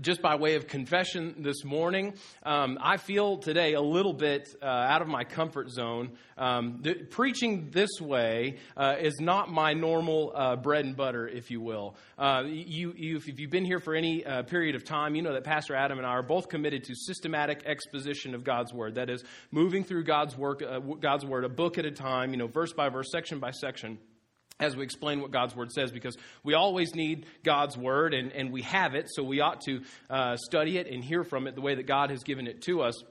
just by way of confession this morning, um, I feel today a little bit uh, out of my comfort zone. Um, the, preaching this way uh, is not my normal uh, bread and butter, if you will. Uh, you, you, if you've been here for any uh, period of time, you know that Pastor Adam and I are both committed to systematic exposition of God's Word. That is, moving through God's work, uh, God's Word, a book at a time, you know, verse by verse, section by section as we explain what God's Word says, because we always need God's Word and, and we have it, so we ought to uh, study it and hear from it the way that God has given it to us.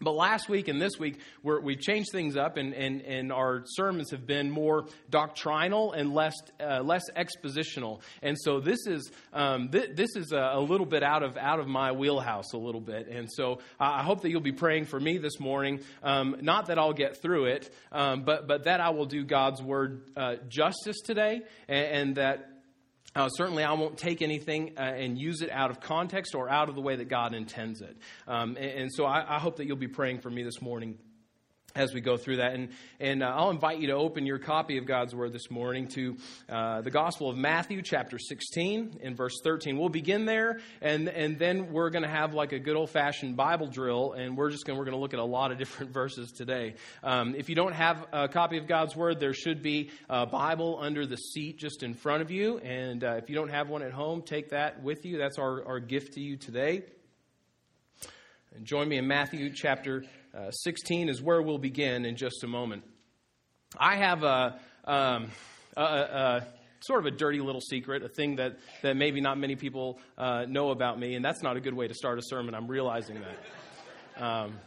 But last week and this week, we have changed things up, and, and, and our sermons have been more doctrinal and less, uh, less expositional. And so this is, um, th- this is a, a, little bit out of, out of my wheelhouse, a little bit. And so I hope that you'll be praying for me this morning. Um, not that I'll get through it, um, but, but that I will do God's word uh, justice today, and, and that uh, certainly, I won't take anything uh, and use it out of context or out of the way that God intends it. Um, and, and, so I, I hope that you'll be praying for me this morning as we go through that. And, and uh, I'll invite you to open your copy of God's Word this morning to uh, the Gospel of Matthew, chapter 16, in verse 13. We'll begin there, and, and then we're going to have like a good old fashioned Bible drill, and we're just going we're going to look at a lot of different verses today. Um, if you don't have a copy of God's Word, there should be a Bible under the seat just in front of you. And uh, if you don't have one at home, take that with you. That's our, our gift to you today. And join me in Matthew chapter uh, 16 is where we'll begin in just a moment. I have a, um, a, a, sort of a dirty little secret, a thing that, that maybe not many people uh, know about me, and that's not a good way to start a sermon. I'm realizing that. Um,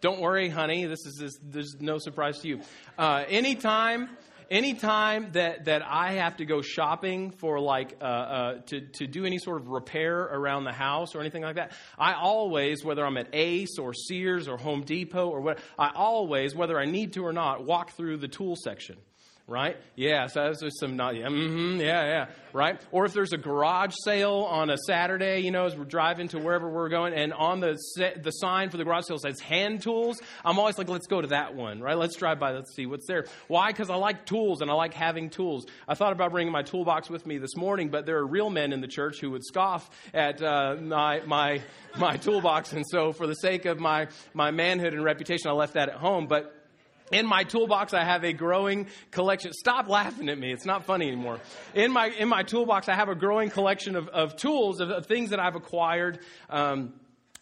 don't worry, honey. This is this, there's no surprise to you. Uh, anytime anytime that, that I have to go shopping for like uh, uh, to, to do any sort of repair around the house or anything like that, I always, whether I'm at Ace or Sears or Home Depot or what, I always, whether I need to or not, walk through the tool section right? Yeah, so there's some not, yeah, mm-hmm, yeah, yeah, right? Or if there's a garage sale on a Saturday, you know, as we're driving to wherever we're going, and on the the sign for the garage sale says hand tools, I'm always like, let's go to that one, right? Let's drive by, let's see what's there. Why? Because I like tools and I like having tools. I thought about bringing my toolbox with me this morning, but there are real men in the church who would scoff at uh, my my my toolbox, and so for the sake of my my manhood and reputation, I left that at home, but in my toolbox, I have a growing collection. Stop laughing at me. It's not funny anymore. In my, in my toolbox, I have a growing collection of, of tools, of, of things that I've acquired. Um,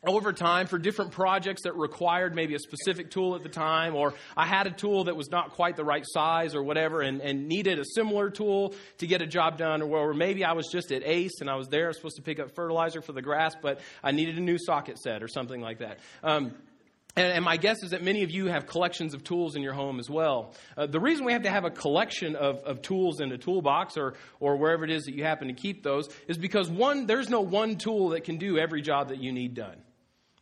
over time for different projects that required maybe a specific tool at the time, or I had a tool that was not quite the right size or whatever and, and needed a similar tool to get a job done, or, or maybe I was just at ACE and I was there, I was supposed to pick up fertilizer for the grass, but I needed a new socket set or something like that. Um, and, my guess is that many of you have collections of tools in your home as well. Uh, the reason we have to have a collection of, of tools in a toolbox or, or wherever it is that you happen to keep those is because one, there's no one tool that can do every job that you need done.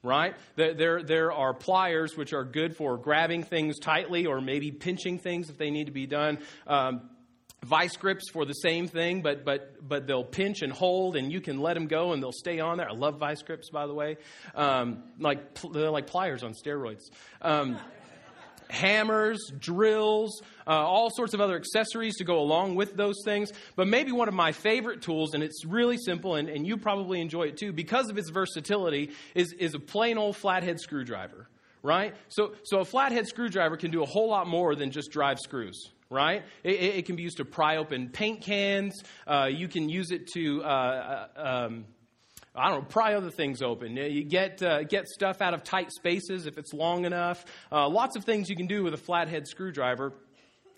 Right? There, there, there are pliers which are good for grabbing things tightly or maybe pinching things if they need to be done. Um, vice grips for the same thing, but but but they'll pinch and hold, and you can let them go, and they'll stay on there. I love vice grips, by the way. Um, like they're like pliers on steroids. Um, hammers, drills, uh, all sorts of other accessories to go along with those things. But maybe one of my favorite tools, and it's really simple, and, and you probably enjoy it too, because of its versatility, is, is a plain old flathead screwdriver, right? So, so a flathead screwdriver can do a whole lot more than just drive screws right? It, it, can be used to pry open paint cans. Uh, you can use it to, uh, uh, um, I don't know, pry other things open. You get, uh, get stuff out of tight spaces if it's long enough. Uh, lots of things you can do with a flathead screwdriver.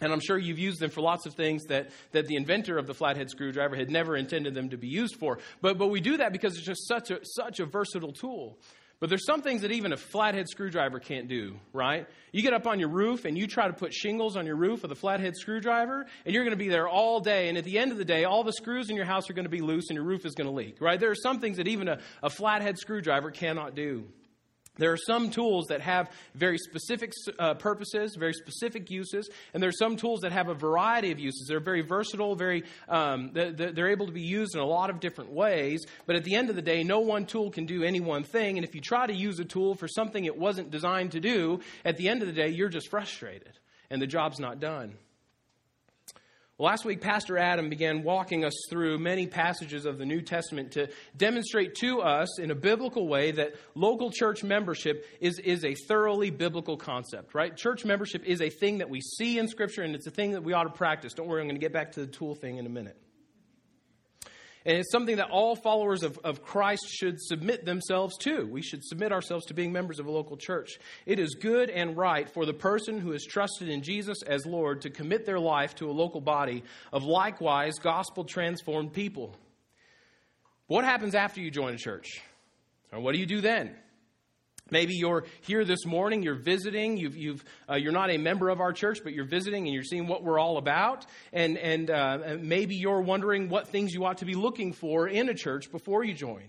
And I'm sure you've used them for lots of things that, that the inventor of the flathead screwdriver had never intended them to be used for. But, but we do that because it's just such a, such a versatile tool. But there's some things that even a flathead screwdriver can't do, right? You get up on your roof and you try to put shingles on your roof with a flathead screwdriver, and you're going to be there all day. And at the end of the day, all the screws in your house are going to be loose and your roof is going to leak, right? There are some things that even a, a flathead screwdriver cannot do. There are some tools that have very specific uh, purposes, very specific uses, and there are some tools that have a variety of uses. They're very versatile, very um, they're able to be used in a lot of different ways. But at the end of the day, no one tool can do any one thing. And if you try to use a tool for something it wasn't designed to do, at the end of the day, you're just frustrated, and the job's not done. Last week, Pastor Adam began walking us through many passages of the New Testament to demonstrate to us in a biblical way that local church membership is, is a thoroughly biblical concept, right? Church membership is a thing that we see in Scripture and it's a thing that we ought to practice. Don't worry, I'm going to get back to the tool thing in a minute. And it's something that all followers of, of Christ should submit themselves to. We should submit ourselves to being members of a local church. It is good and right for the person who has trusted in Jesus as Lord to commit their life to a local body of likewise gospel transformed people. What happens after you join a church? Or what do you do then? Maybe you're here this morning, you're visiting, you've, you've, uh, you're not a member of our church, but you're visiting and you're seeing what we're all about. And, and uh, maybe you're wondering what things you ought to be looking for in a church before you join.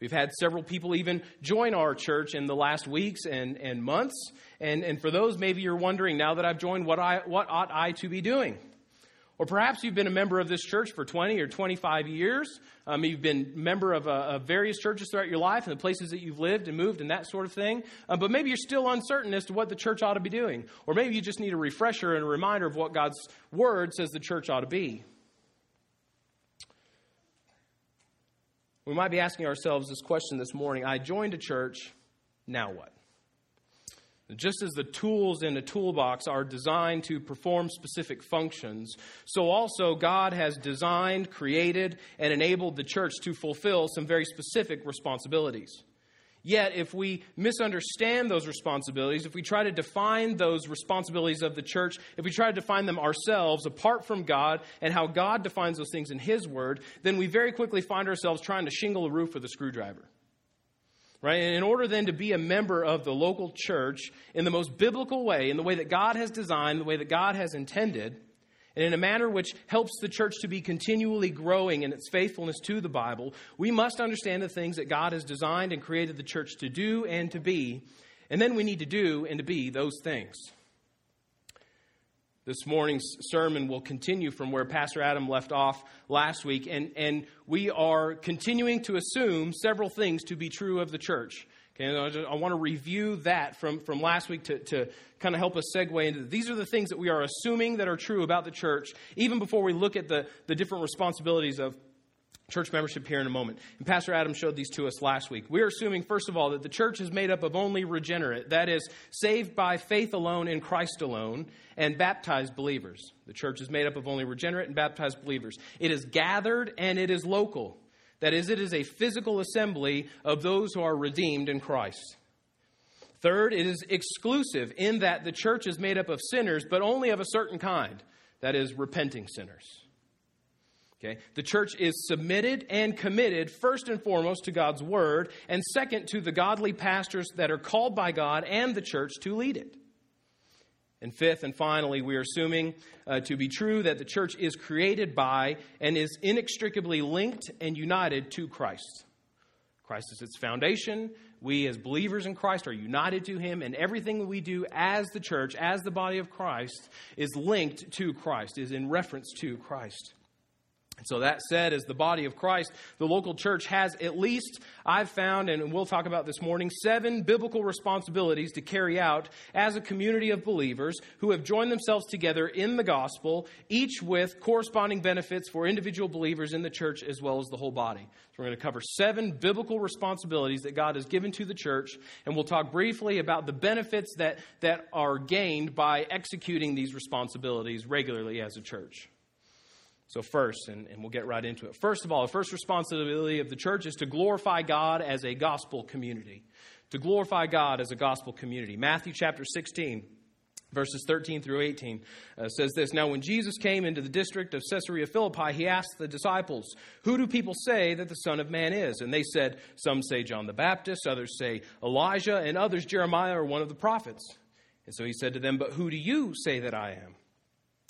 We've had several people even join our church in the last weeks and, and months. And, and for those, maybe you're wondering, now that I've joined, what, I, what ought I to be doing? Or perhaps you've been a member of this church for 20 or 25 years. Um, you've been a member of, uh, of, various churches throughout your life and the places that you've lived and moved and that sort of thing. Uh, but maybe you're still uncertain as to what the church ought to be doing. Or maybe you just need a refresher and a reminder of what God's Word says the church ought to be. We might be asking ourselves this question this morning I joined a church, now what? Just as the tools in a toolbox are designed to perform specific functions, so also God has designed, created, and enabled the church to fulfill some very specific responsibilities. Yet, if we misunderstand those responsibilities, if we try to define those responsibilities of the church, if we try to define them ourselves apart from God and how God defines those things in His Word, then we very quickly find ourselves trying to shingle a roof with a screwdriver. Right? And in order then to be a member of the local church in the most biblical way, in the way that God has designed, the way that God has intended, and in a manner which helps the church to be continually growing in its faithfulness to the Bible, we must understand the things that God has designed and created the church to do and to be. And then we need to do and to be those things. This morning's sermon will continue from where Pastor Adam left off last week, and, and we are continuing to assume several things to be true of the church. Okay, I, just, I want to review that from, from last week to, to kind of help us segue into these are the things that we are assuming that are true about the church, even before we look at the, the different responsibilities of church membership here in a moment. And Pastor Adam showed these to us last week. We're assuming, first of all, that the church is made up of only regenerate, that is, saved by faith alone in Christ alone, and baptized believers. The church is made up of only regenerate and baptized believers. It is gathered and it is local. That is, it is a physical assembly of those who are redeemed in Christ. Third, it is exclusive in that the church is made up of sinners, but only of a certain kind. That is, repenting sinners. Okay? The church is submitted and committed first and foremost to God's word, and second to the godly pastors that are called by God and the church to lead it. And fifth and finally, we are assuming uh, to be true that the church is created by and is inextricably linked and united to Christ. Christ is its foundation. We, as believers in Christ, are united to Him, and everything we do as the church, as the body of Christ, is linked to Christ, is in reference to Christ. So, that said, as the body of Christ, the local church has at least, I've found, and we'll talk about this morning, seven biblical responsibilities to carry out as a community of believers who have joined themselves together in the gospel, each with corresponding benefits for individual believers in the church as well as the whole body. So, we're going to cover seven biblical responsibilities that God has given to the church, and we'll talk briefly about the benefits that, that are gained by executing these responsibilities regularly as a church. So, first, and, and, we'll get right into it. First of all, the first responsibility of the church is to glorify God as a gospel community. To glorify God as a gospel community. Matthew chapter 16, verses 13 through 18 uh, says this Now, when Jesus came into the district of Caesarea Philippi, he asked the disciples, Who do people say that the Son of Man is? And they said, Some say John the Baptist, others say Elijah, and others Jeremiah or one of the prophets. And so he said to them, But who do you say that I am?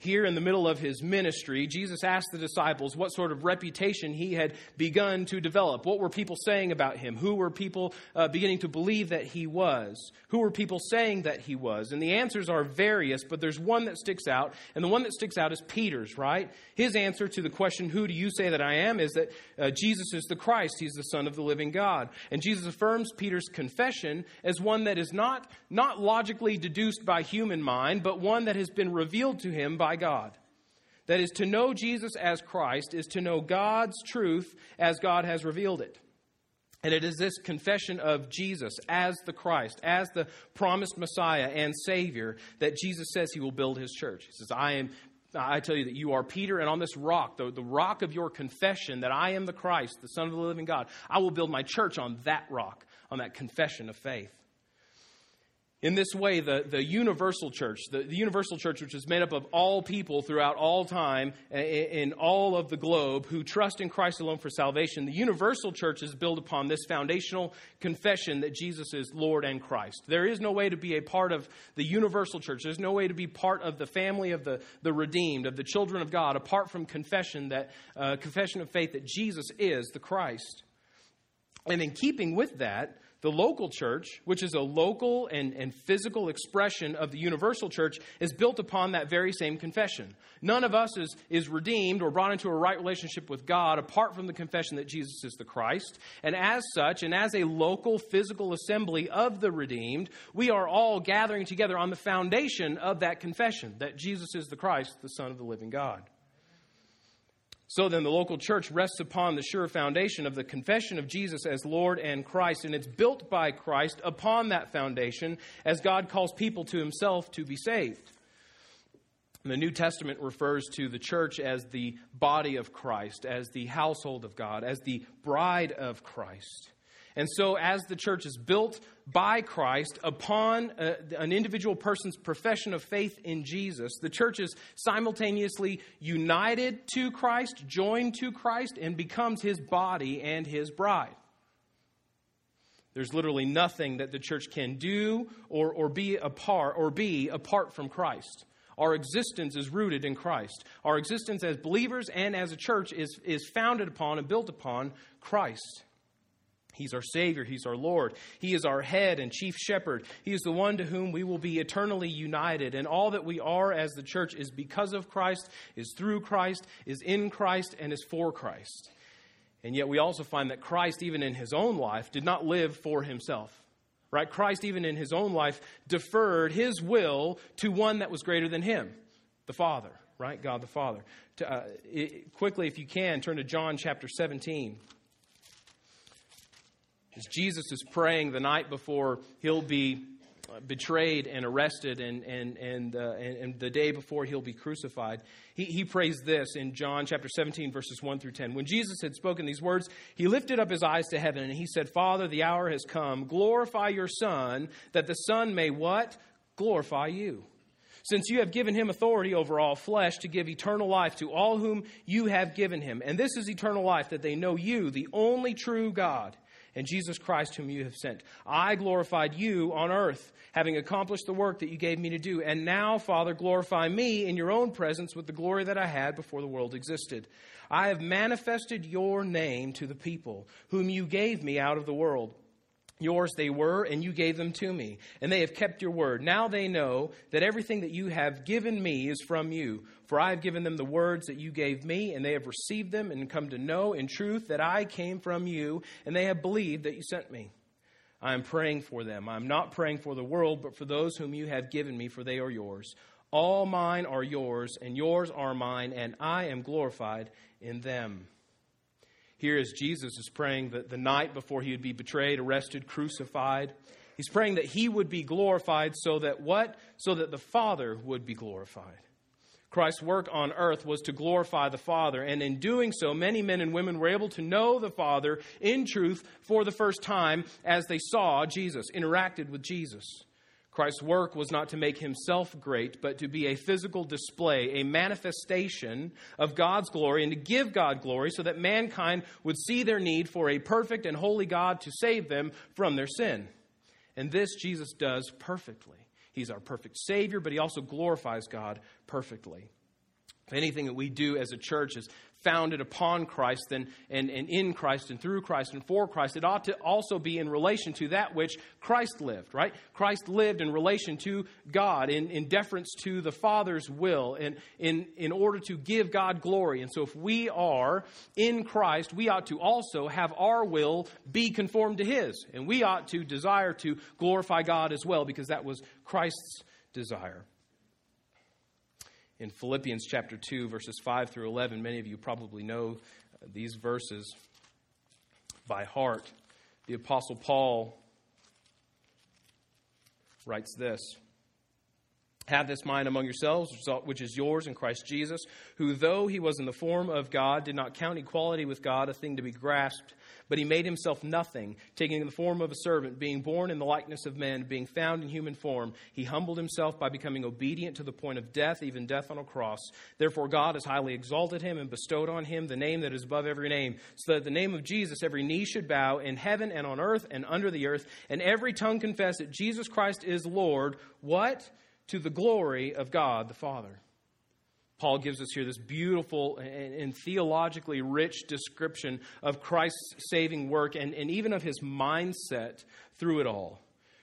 Here in the middle of his ministry, Jesus asked the disciples what sort of reputation he had begun to develop. What were people saying about him? Who were people uh, beginning to believe that he was? Who were people saying that he was? And the answers are various, but there's one that sticks out, and the one that sticks out is Peter's, right? His answer to the question, Who do you say that I am? is that uh, Jesus is the Christ. He's the Son of the living God. And Jesus affirms Peter's confession as one that is not, not logically deduced by human mind, but one that has been revealed to him by God. That is, to know Jesus as Christ is to know God's truth as God has revealed it. And it is this confession of Jesus as the Christ, as the promised Messiah and Savior, that Jesus says he will build his church. He says, I am. I tell you that you are Peter, and on this rock, the, the rock of your confession that I am the Christ, the Son of the living God, I will build my church on that rock, on that confession of faith. In this way, the, the universal church, the, the, universal church, which is made up of all people throughout all time in, in all of the globe who trust in Christ alone for salvation, the universal church is built upon this foundational confession that Jesus is Lord and Christ. There is no way to be a part of the universal church. There's no way to be part of the family of the, the redeemed, of the children of God, apart from confession that uh, confession of faith that Jesus is the Christ. And in keeping with that, the local church, which is a local and, and physical expression of the universal church, is built upon that very same confession. None of us is, is redeemed or brought into a right relationship with God apart from the confession that Jesus is the Christ. And as such, and as a local physical assembly of the redeemed, we are all gathering together on the foundation of that confession that Jesus is the Christ, the Son of the living God. So then, the local church rests upon the sure foundation of the confession of Jesus as Lord and Christ, and it's built by Christ upon that foundation as God calls people to himself to be saved. The New Testament refers to the church as the body of Christ, as the household of God, as the bride of Christ. And so, as the church is built by Christ upon a, uh, an individual person's profession of faith in Jesus, the church is simultaneously united to Christ, joined to Christ, and becomes his body and his bride. There's literally nothing that the church can do or, or be apart or be apart from Christ. Our existence is rooted in Christ. Our existence as believers and as a church is, is founded upon and built upon Christ. He's our Savior. He's our Lord. He is our head and chief shepherd. He is the one to whom we will be eternally united. And all that we are as the church is because of Christ, is through Christ, is in Christ, and is for Christ. And yet we also find that Christ, even in his own life, did not live for himself. Right? Christ, even in his own life, deferred his will to one that was greater than him, the Father, right? God the Father. To, uh, it, quickly, if you can, turn to John chapter 17 as Jesus is praying the night before he'll be uh, betrayed and arrested and, and, and, uh, and, and, the day before he'll be crucified, he, he prays this in John chapter 17, verses 1 through 10. When Jesus had spoken these words, he lifted up his eyes to heaven and he said, Father, the hour has come. Glorify your Son, that the Son may what? Glorify you. Since you have given him authority over all flesh to give eternal life to all whom you have given him. And this is eternal life, that they know you, the only true God and Jesus Christ, whom you have sent. I glorified you on earth, having accomplished the work that you gave me to do. And now, Father, glorify me in your own presence with the glory that I had before the world existed. I have manifested your name to the people, whom you gave me out of the world. Yours they were, and you gave them to me, and they have kept your word. Now they know that everything that you have given me is from you. For I have given them the words that you gave me, and they have received them and come to know in truth that I came from you, and they have believed that you sent me. I am praying for them. I am not praying for the world, but for those whom you have given me, for they are yours. All mine are yours, and yours are mine, and I am glorified in them. Here, as Jesus is praying the, the night before he would be betrayed, arrested, crucified, he's praying that he would be glorified so that what? So that the Father would be glorified. Christ's work on earth was to glorify the Father, and in doing so, many men and women were able to know the Father in truth for the first time as they saw Jesus, interacted with Jesus. Christ's work was not to make himself great, but to be a physical display, a manifestation of God's glory, and to give God glory so that mankind would see their need for a perfect and holy God to save them from their sin. And this Jesus does perfectly. He's our perfect Savior, but he also glorifies God perfectly. If anything that we do as a church is founded upon Christ and, and, and in Christ and through Christ and for Christ, it ought to also be in relation to that which Christ lived, right? Christ lived in relation to God, in, in deference to the Father's will, and in, in order to give God glory. And so if we are in Christ, we ought to also have our will be conformed to His. And we ought to desire to glorify God as well, because that was Christ's desire in Philippians chapter 2, verses 5 through 11. Many of you probably know these verses by heart. The Apostle Paul writes this Have this mind among yourselves, which is yours in Christ Jesus, who, though he was in the form of God, did not count equality with God a thing to be grasped but he made himself nothing, taking the form of a servant, being born in the likeness of men, being found in human form. He humbled himself by becoming obedient to the point of death, even death on a cross. Therefore, God has highly exalted him and bestowed on him the name that is above every name, so that the name of Jesus every knee should bow in heaven and on earth and under the earth, and every tongue confess that Jesus Christ is Lord. What? To the glory of God the Father. Paul gives us here this beautiful and, theologically rich description of Christ's saving work and, and even of his mindset through it all.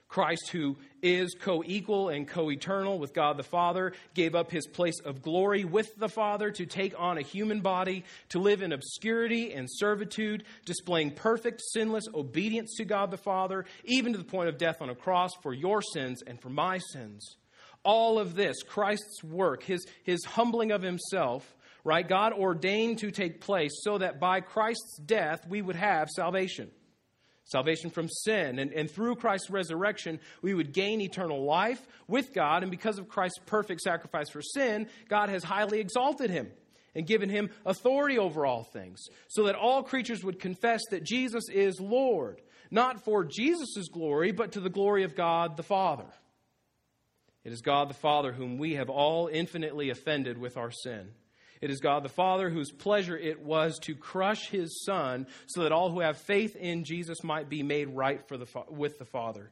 Christ, who is co equal and co eternal with God the Father, gave up his place of glory with the Father to take on a human body, to live in obscurity and servitude, displaying perfect, sinless obedience to God the Father, even to the point of death on a cross for your sins and for my sins all of this, Christ's work, his, his humbling of himself, right? God ordained to take place so that by Christ's death we would have salvation. Salvation from sin. And, and through Christ's resurrection, we would gain eternal life with God. And because of Christ's perfect sacrifice for sin, God has highly exalted him and given him authority over all things, so that all creatures would confess that Jesus is Lord, not for Jesus' glory, but to the glory of God the Father. It is God the Father whom we have all infinitely offended with our sin. It is God the Father whose pleasure it was to crush his Son so that all who have faith in Jesus might be made right the, with the Father.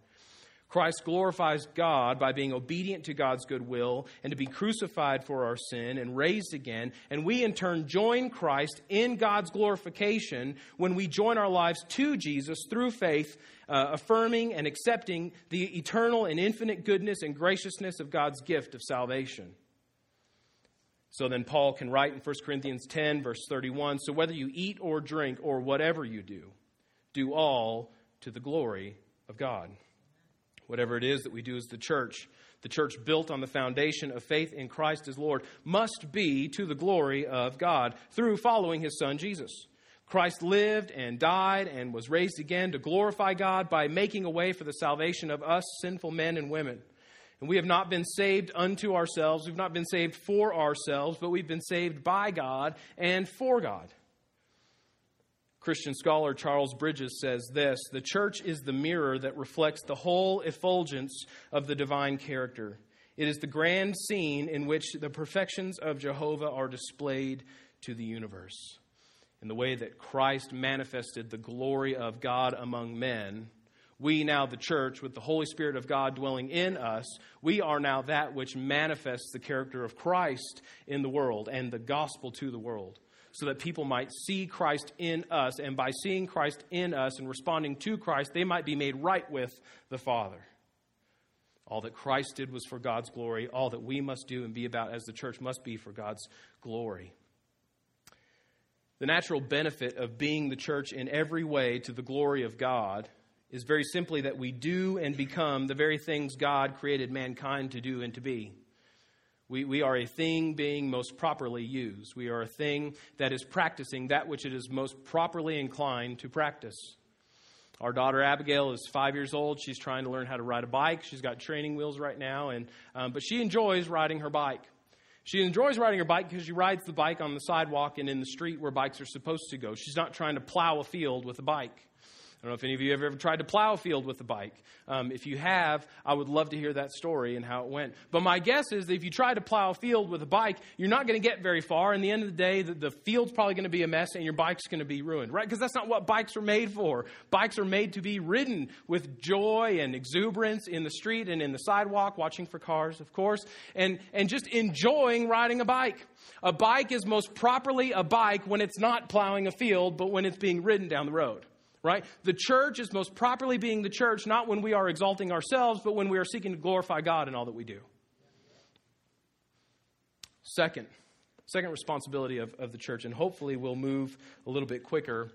Christ glorifies God by being obedient to God's good will and to be crucified for our sin and raised again. And we, in turn, join Christ in God's glorification when we join our lives to Jesus through faith uh, affirming and accepting the eternal and infinite goodness and graciousness of God's gift of salvation. So then Paul can write in 1 Corinthians 10, verse 31 So whether you eat or drink or whatever you do, do all to the glory of God. Whatever it is that we do as the church, the church built on the foundation of faith in Christ as Lord, must be to the glory of God through following his Son Jesus. Christ lived and died and was raised again to glorify God by making a way for the salvation of us sinful men and women. And we have not been saved unto ourselves. We've not been saved for ourselves, but we've been saved by God and for God. Christian scholar Charles Bridges says this The church is the mirror that reflects the whole effulgence of the divine character. It is the grand scene in which the perfections of Jehovah are displayed to the universe in the way that Christ manifested the glory of God among men, we now, the church, with the Holy Spirit of God dwelling in us, we are now that which manifests the character of Christ in the world and the gospel to the world, so that people might see Christ in us, and by seeing Christ in us and responding to Christ, they might be made right with the Father. All that Christ did was for God's glory. All that we must do and be about as the church must be for God's glory. The natural benefit of being the church in every way to the glory of God is very simply that we do and become the very things God created mankind to do and to be. We, we are a thing being most properly used. We are a thing that is practicing that which it is most properly inclined to practice. Our daughter Abigail is five years old. She's trying to learn how to ride a bike. She's got training wheels right now, and um, but she enjoys riding her bike. She enjoys riding her bike because she rides the bike on the sidewalk and in the street where bikes are supposed to go. She's not trying to plow a field with a bike. Don't know if any of you have ever tried to plow a field with a bike. Um, if you have, I would love to hear that story and how it went. But my guess is that if you try to plow a field with a bike, you're not going to get very far. And the end of the day, the, the field's probably going to be a mess and your bike's going to be ruined, right? Because that's not what bikes are made for. Bikes are made to be ridden with joy and exuberance in the street and in the sidewalk, watching for cars, of course, and, and just enjoying riding a bike. A bike is most properly a bike when it's not plowing a field, but when it's being ridden down the road right? The church is most properly being the church, not when we are exalting ourselves, but when we are seeking to glorify God in all that we do. Second, second responsibility of, of the church, and hopefully we'll move a little bit quicker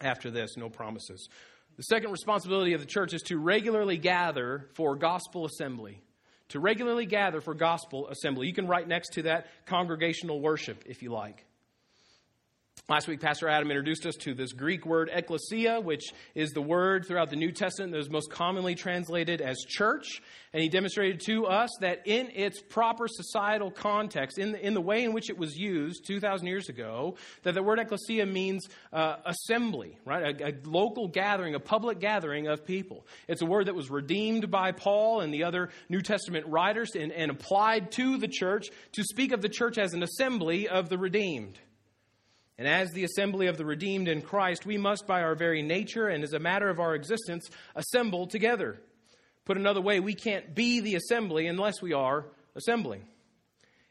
after this, no promises. The second responsibility of the church is to regularly gather for gospel assembly. To regularly gather for gospel assembly. You can write next to that congregational worship if you like. Last week, Pastor Adam introduced us to this Greek word ecclesia, which is the word throughout the New Testament that is most commonly translated as church. And he demonstrated to us that in its proper societal context, in the, in the way in which it was used 2,000 years ago, that the word ecclesia means uh, assembly, right? A, a local gathering, a public gathering of people. It's a word that was redeemed by Paul and the other New Testament writers and, and applied to the church to speak of the church as an assembly of the redeemed. And as the assembly of the redeemed in Christ, we must, by our very nature and as a matter of our existence, assemble together. Put another way, we can't be the assembly unless we are assembling.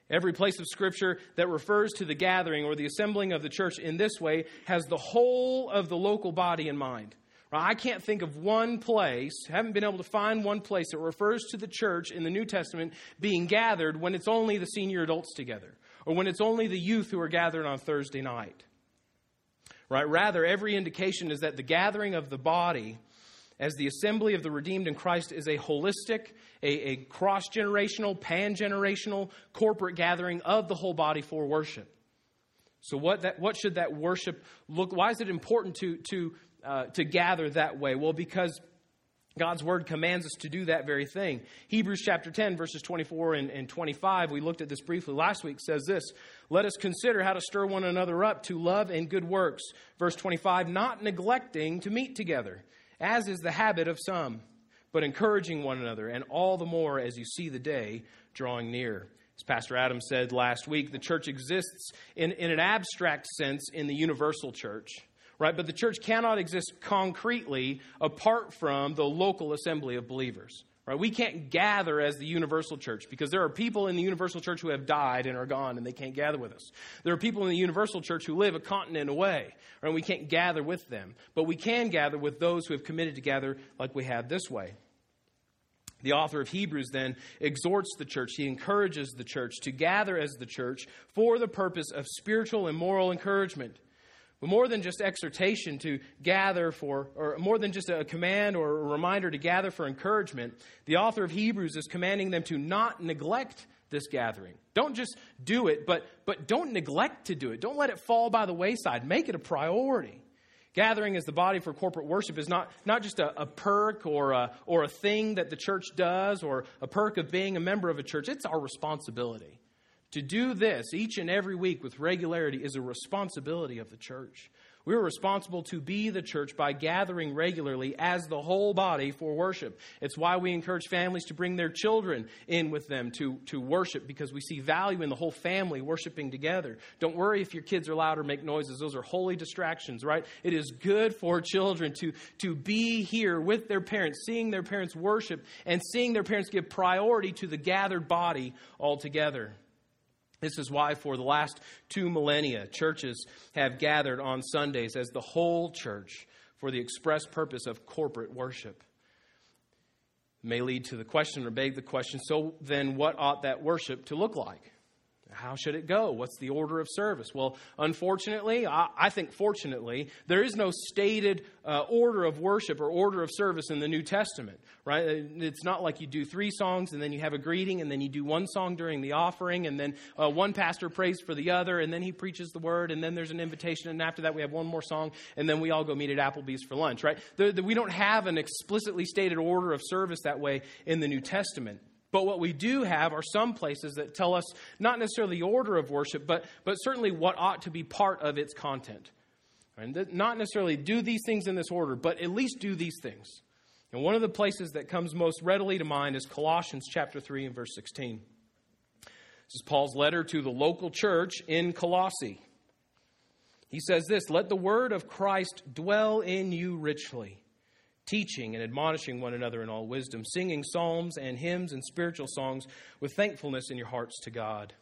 Every place of Scripture that refers to the gathering or the assembling of the church in this way has the whole of the local body in mind. I can't think of one place, haven't been able to find one place that refers to the church in the New Testament being gathered when it's only the senior adults together or when it's only the youth who are gathered on Thursday night. Right? Rather, every indication is that the gathering of the body as the assembly of the redeemed in Christ is a holistic, a, a cross generational, pan generational corporate gathering of the whole body for worship. So, what, that, what should that worship look? Why is it important to, to, uh, to gather that way? Well, because God's word commands us to do that very thing. Hebrews chapter 10, verses 24 and, and, 25, we looked at this briefly last week, says this Let us consider how to stir one another up to love and good works. Verse 25, not neglecting to meet together, as is the habit of some, but encouraging one another, and all the more as you see the day drawing near. As Pastor Adam said last week, the church exists in, in an abstract sense in the universal church right? But the church cannot exist concretely apart from the local assembly of believers. Right? We can't gather as the universal church because there are people in the universal church who have died and are gone and they can't gather with us. There are people in the universal church who live a continent away, right? and we can't gather with them. But we can gather with those who have committed to gather like we have this way. The author of Hebrews then exhorts the church, he encourages the church to gather as the church for the purpose of spiritual and moral encouragement. But more than just exhortation to gather for, or more than just a command or a reminder to gather for encouragement, the author of Hebrews is commanding them to not neglect this gathering. Don't just do it, but, but don't neglect to do it. Don't let it fall by the wayside. Make it a priority. Gathering as the body for corporate worship is not, not just a, a perk or a, or a thing that the church does or a perk of being a member of a church. It's our responsibility. To do this each and every week with regularity is a responsibility of the church. We're responsible to be the church by gathering regularly as the whole body for worship. It's why we encourage families to bring their children in with them to, to worship because we see value in the whole family worshiping together. Don't worry if your kids are loud or make noises. Those are holy distractions, right? It is good for children to, to be here with their parents, seeing their parents worship and seeing their parents give priority to the gathered body altogether. This is why, for the last two millennia, churches have gathered on Sundays as the whole church for the express purpose of corporate worship. It may lead to the question or beg the question so then, what ought that worship to look like? How should it go? What's the order of service? Well, unfortunately, I, think fortunately, there is no stated uh, order of worship or order of service in the New Testament, right? It's not like you do three songs and then you have a greeting and then you do one song during the offering and then uh, one pastor prays for the other and then he preaches the word and then there's an invitation and after that we have one more song and then we all go meet at Applebee's for lunch, right? The, the, we don't have an explicitly stated order of service that way in the New Testament. But what we do have are some places that tell us not necessarily the order of worship, but, but certainly what ought to be part of its content. And not necessarily do these things in this order, but at least do these things. And one of the places that comes most readily to mind is Colossians chapter 3 and verse 16. This is Paul's letter to the local church in Colossae. He says this Let the word of Christ dwell in you richly, teaching and admonishing one another in all wisdom, singing psalms and hymns and spiritual songs with thankfulness in your hearts to God.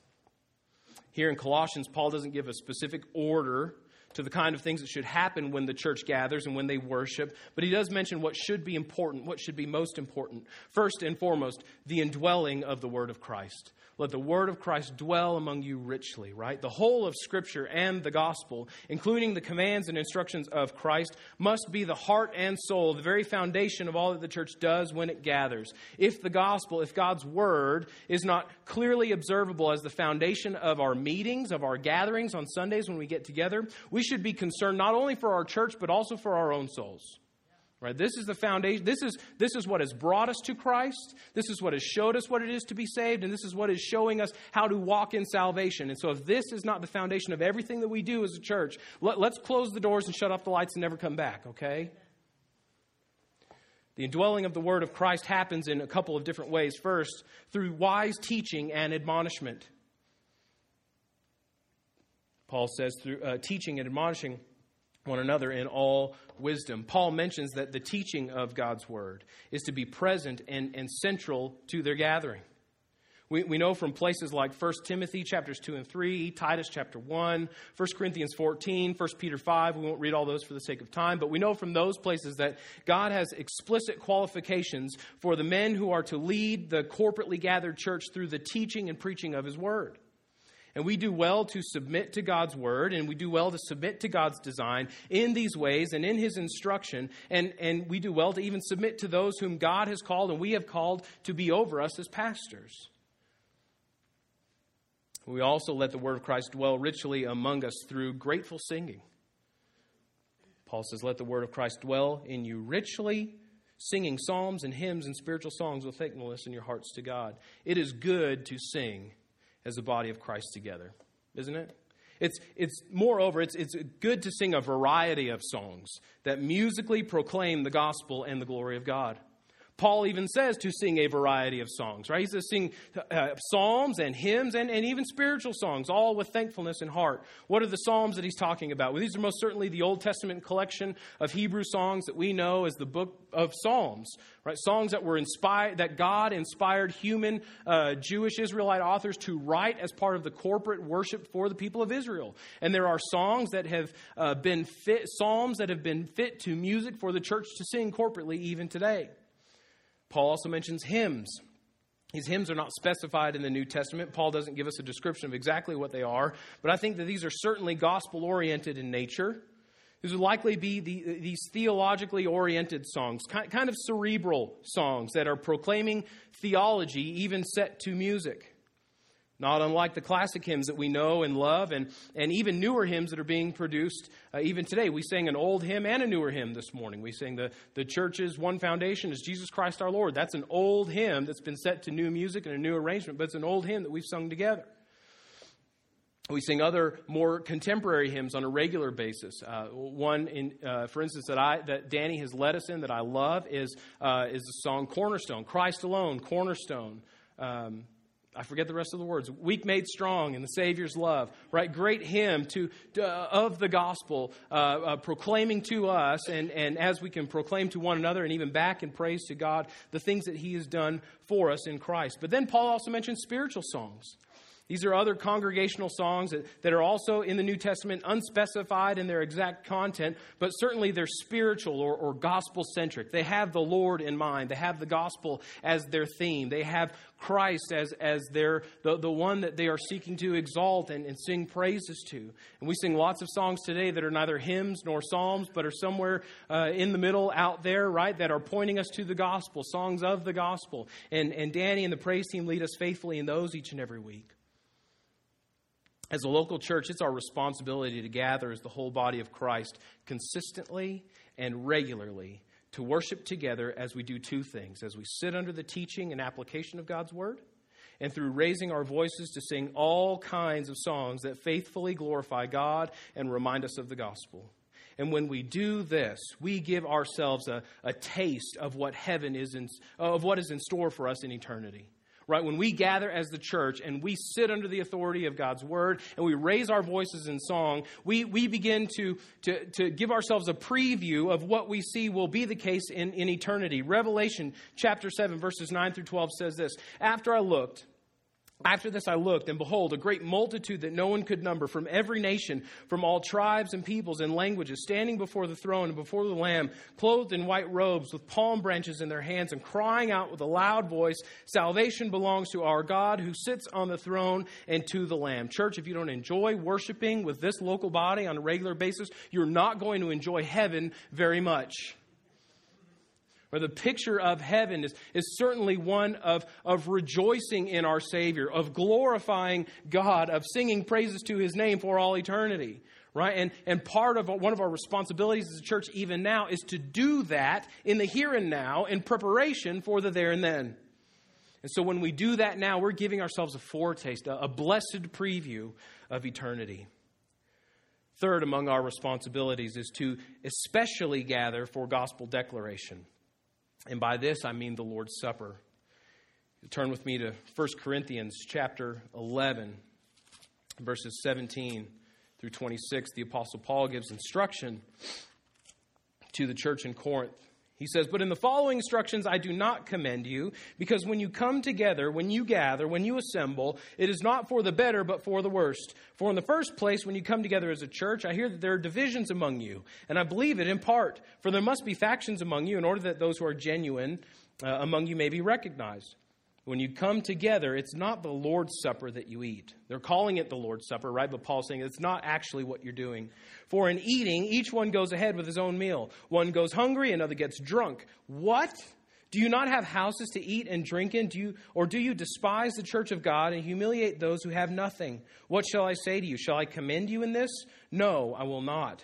Here in Colossians, Paul doesn't give a specific order to the kind of things that should happen when the church gathers and when they worship, but he does mention what should be important, what should be most important. First and foremost, the indwelling of the word of Christ. Let the word of Christ dwell among you richly, right? The whole of Scripture and the gospel, including the commands and instructions of Christ, must be the heart and soul, the very foundation of all that the church does when it gathers. If the gospel, if God's word is not clearly observable as the foundation of our meetings, of our gatherings on Sundays when we get together, we should be concerned not only for our church, but also for our own souls. Right? This is the foundation. This is, this is what has brought us to Christ. This is what has showed us what it is to be saved. And this is what is showing us how to walk in salvation. And so, if this is not the foundation of everything that we do as a church, let, let's close the doors and shut off the lights and never come back, okay? The indwelling of the Word of Christ happens in a couple of different ways. First, through wise teaching and admonishment. Paul says, through uh, teaching and admonishing one another in all wisdom. Paul mentions that the teaching of God's word is to be present and, and central to their gathering. We, we know from places like 1 Timothy chapters 2 and 3, Titus chapter 1, 1 Corinthians 14, 1 Peter 5. We won't read all those for the sake of time, but we know from those places that God has explicit qualifications for the men who are to lead the corporately gathered church through the teaching and preaching of his word. And we do well to submit to God's word, and we do well to submit to God's design in these ways and in his instruction. And, and we do well to even submit to those whom God has called and we have called to be over us as pastors. We also let the word of Christ dwell richly among us through grateful singing. Paul says, Let the word of Christ dwell in you richly, singing psalms and hymns and spiritual songs with thankfulness in your hearts to God. It is good to sing as the body of Christ together, isn't it? It's, it's moreover, it's, it's good to sing a variety of songs that musically proclaim the gospel and the glory of God. Paul even says to sing a variety of songs, right? He says sing uh, psalms and hymns and, and even spiritual songs, all with thankfulness in heart. What are the psalms that he's talking about? Well, these are most certainly the Old Testament collection of Hebrew songs that we know as the book of Psalms, right? Songs that were inspired, that God inspired human uh, Jewish Israelite authors to write as part of the corporate worship for the people of Israel. And there are songs that have uh, been fit, psalms that have been fit to music for the church to sing corporately even today. Paul also mentions hymns. These hymns are not specified in the New Testament. Paul doesn't give us a description of exactly what they are, but I think that these are certainly gospel oriented in nature. These would likely be the, these theologically oriented songs, kind of cerebral songs that are proclaiming theology, even set to music. Not unlike the classic hymns that we know and love, and, and even newer hymns that are being produced uh, even today. We sang an old hymn and a newer hymn this morning. We sang the, the church's one foundation is Jesus Christ our Lord. That's an old hymn that's been set to new music and a new arrangement, but it's an old hymn that we've sung together. We sing other more contemporary hymns on a regular basis. Uh, one, in, uh, for instance, that I that Danny has led us in that I love is uh, is the song "Cornerstone," Christ alone, Cornerstone. Um, I forget the rest of the words. Weak made strong in the Savior's love, right? Great hymn to, to uh, of the gospel, uh, uh, proclaiming to us, and, and as we can proclaim to one another, and even back in praise to God, the things that He has done for us in Christ. But then Paul also mentions spiritual songs. These are other congregational songs that, that are also in the New Testament, unspecified in their exact content, but certainly they're spiritual or, or gospel centric. They have the Lord in mind, they have the gospel as their theme, they have Christ as, as their, the, the one that they are seeking to exalt and, and sing praises to. And we sing lots of songs today that are neither hymns nor psalms, but are somewhere uh, in the middle out there, right, that are pointing us to the gospel, songs of the gospel. And, and Danny and the praise team lead us faithfully in those each and every week. As a local church, it's our responsibility to gather as the whole body of Christ consistently and regularly to worship together as we do two things as we sit under the teaching and application of God's word, and through raising our voices to sing all kinds of songs that faithfully glorify God and remind us of the gospel. And when we do this, we give ourselves a, a taste of what heaven is in, of what is in store for us in eternity. Right? When we gather as the church and we sit under the authority of God's word and we raise our voices in song, we, we begin to, to, to give ourselves a preview of what we see will be the case in, in eternity. Revelation chapter 7, verses 9 through 12 says this After I looked, after this I looked, and behold, a great multitude that no one could number from every nation, from all tribes and peoples and languages, standing before the throne and before the Lamb, clothed in white robes, with palm branches in their hands, and crying out with a loud voice Salvation belongs to our God who sits on the throne and to the Lamb. Church, if you don't enjoy worshiping with this local body on a regular basis, you're not going to enjoy heaven very much or the picture of heaven is, is certainly one of, of rejoicing in our Savior, of glorifying God, of singing praises to His name for all eternity. Right? And, and part of one of our responsibilities as a church, even now, is to do that in the here and now in preparation for the there and then. And so when we do that now, we're giving ourselves a foretaste, a, a blessed preview of eternity. Third, among our responsibilities is to especially gather for gospel declaration. And by this I mean the Lord's Supper. Turn with me to 1 Corinthians chapter 11, verses 17 through 26. The Apostle Paul gives instruction to the church in Corinth. He says, But in the following instructions I do not commend you, because when you come together, when you gather, when you assemble, it is not for the better, but for the worst. For in the first place, when you come together as a church, I hear that there are divisions among you, and I believe it in part. For there must be factions among you, in order that those who are genuine uh, among you may be recognized. When you come together, it's not the Lord's Supper that you eat. They're calling it the Lord's Supper, right? But Paul's saying it's not actually what you're doing. For in eating, each one goes ahead with his own meal. One goes hungry, another gets drunk. What? Do you not have houses to eat and drink in? Do you, or do you despise the church of God and humiliate those who have nothing? What shall I say to you? Shall I commend you in this? No, I will not.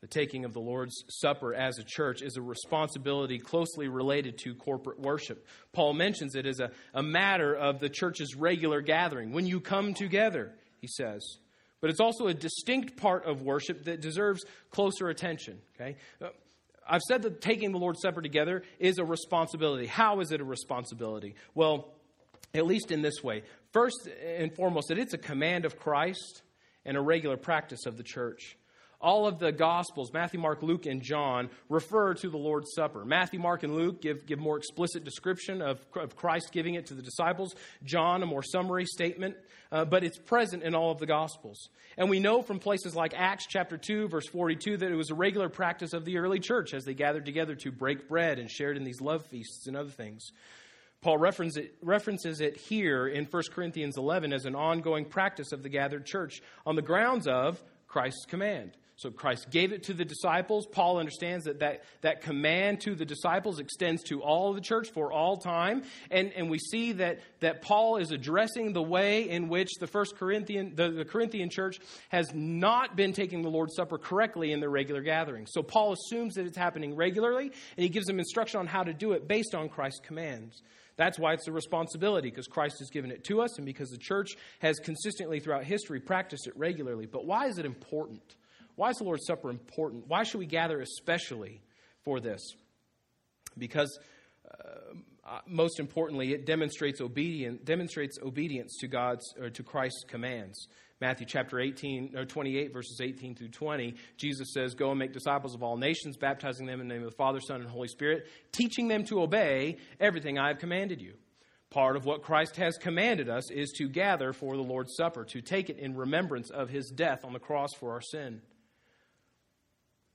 The taking of the Lord's Supper as a church is a responsibility closely related to corporate worship. Paul mentions it as a, a matter of the church's regular gathering. When you come together, he says. But it's also a distinct part of worship that deserves closer attention. Okay? Uh, I've said that taking the Lord's Supper together is a responsibility. How is it a responsibility? Well, at least in this way. First and foremost, that it's a command of Christ and a regular practice of the church all of the Gospels, Matthew, Mark, Luke, and John, refer to the Lord's Supper. Matthew, Mark, and Luke give, give more explicit description of, of Christ giving it to the disciples. John, a more summary statement, uh, but it's present in all of the Gospels. And we know from places like Acts chapter 2, verse 42, that it was a regular practice of the early church as they gathered together to break bread and shared in these love feasts and other things. Paul references it here in 1 Corinthians 11 as an ongoing practice of the gathered church on the grounds of Christ's command. So Christ gave it to the disciples. Paul understands that that, that command to the disciples extends to all of the church for all time. And, and we see that, that Paul is addressing the way in which the first Corinthian, the, the Corinthian church has not been taking the Lord's Supper correctly in their regular gatherings. So Paul assumes that it's happening regularly, and he gives them instruction on how to do it based on Christ's commands. That's why it's a responsibility, because Christ has given it to us and because the church has consistently throughout history practiced it regularly. But why is it important? Why is the Lord's Supper important? Why should we gather especially for this? Because uh, uh, most importantly, it demonstrates obedience, demonstrates obedience to God's or to Christ's commands. Matthew chapter 18 or 28 verses 18 through 20, Jesus says, "Go and make disciples of all nations, baptizing them in the name of the Father, Son, and Holy Spirit, teaching them to obey everything I have commanded you." Part of what Christ has commanded us is to gather for the Lord's Supper, to take it in remembrance of his death on the cross for our sin.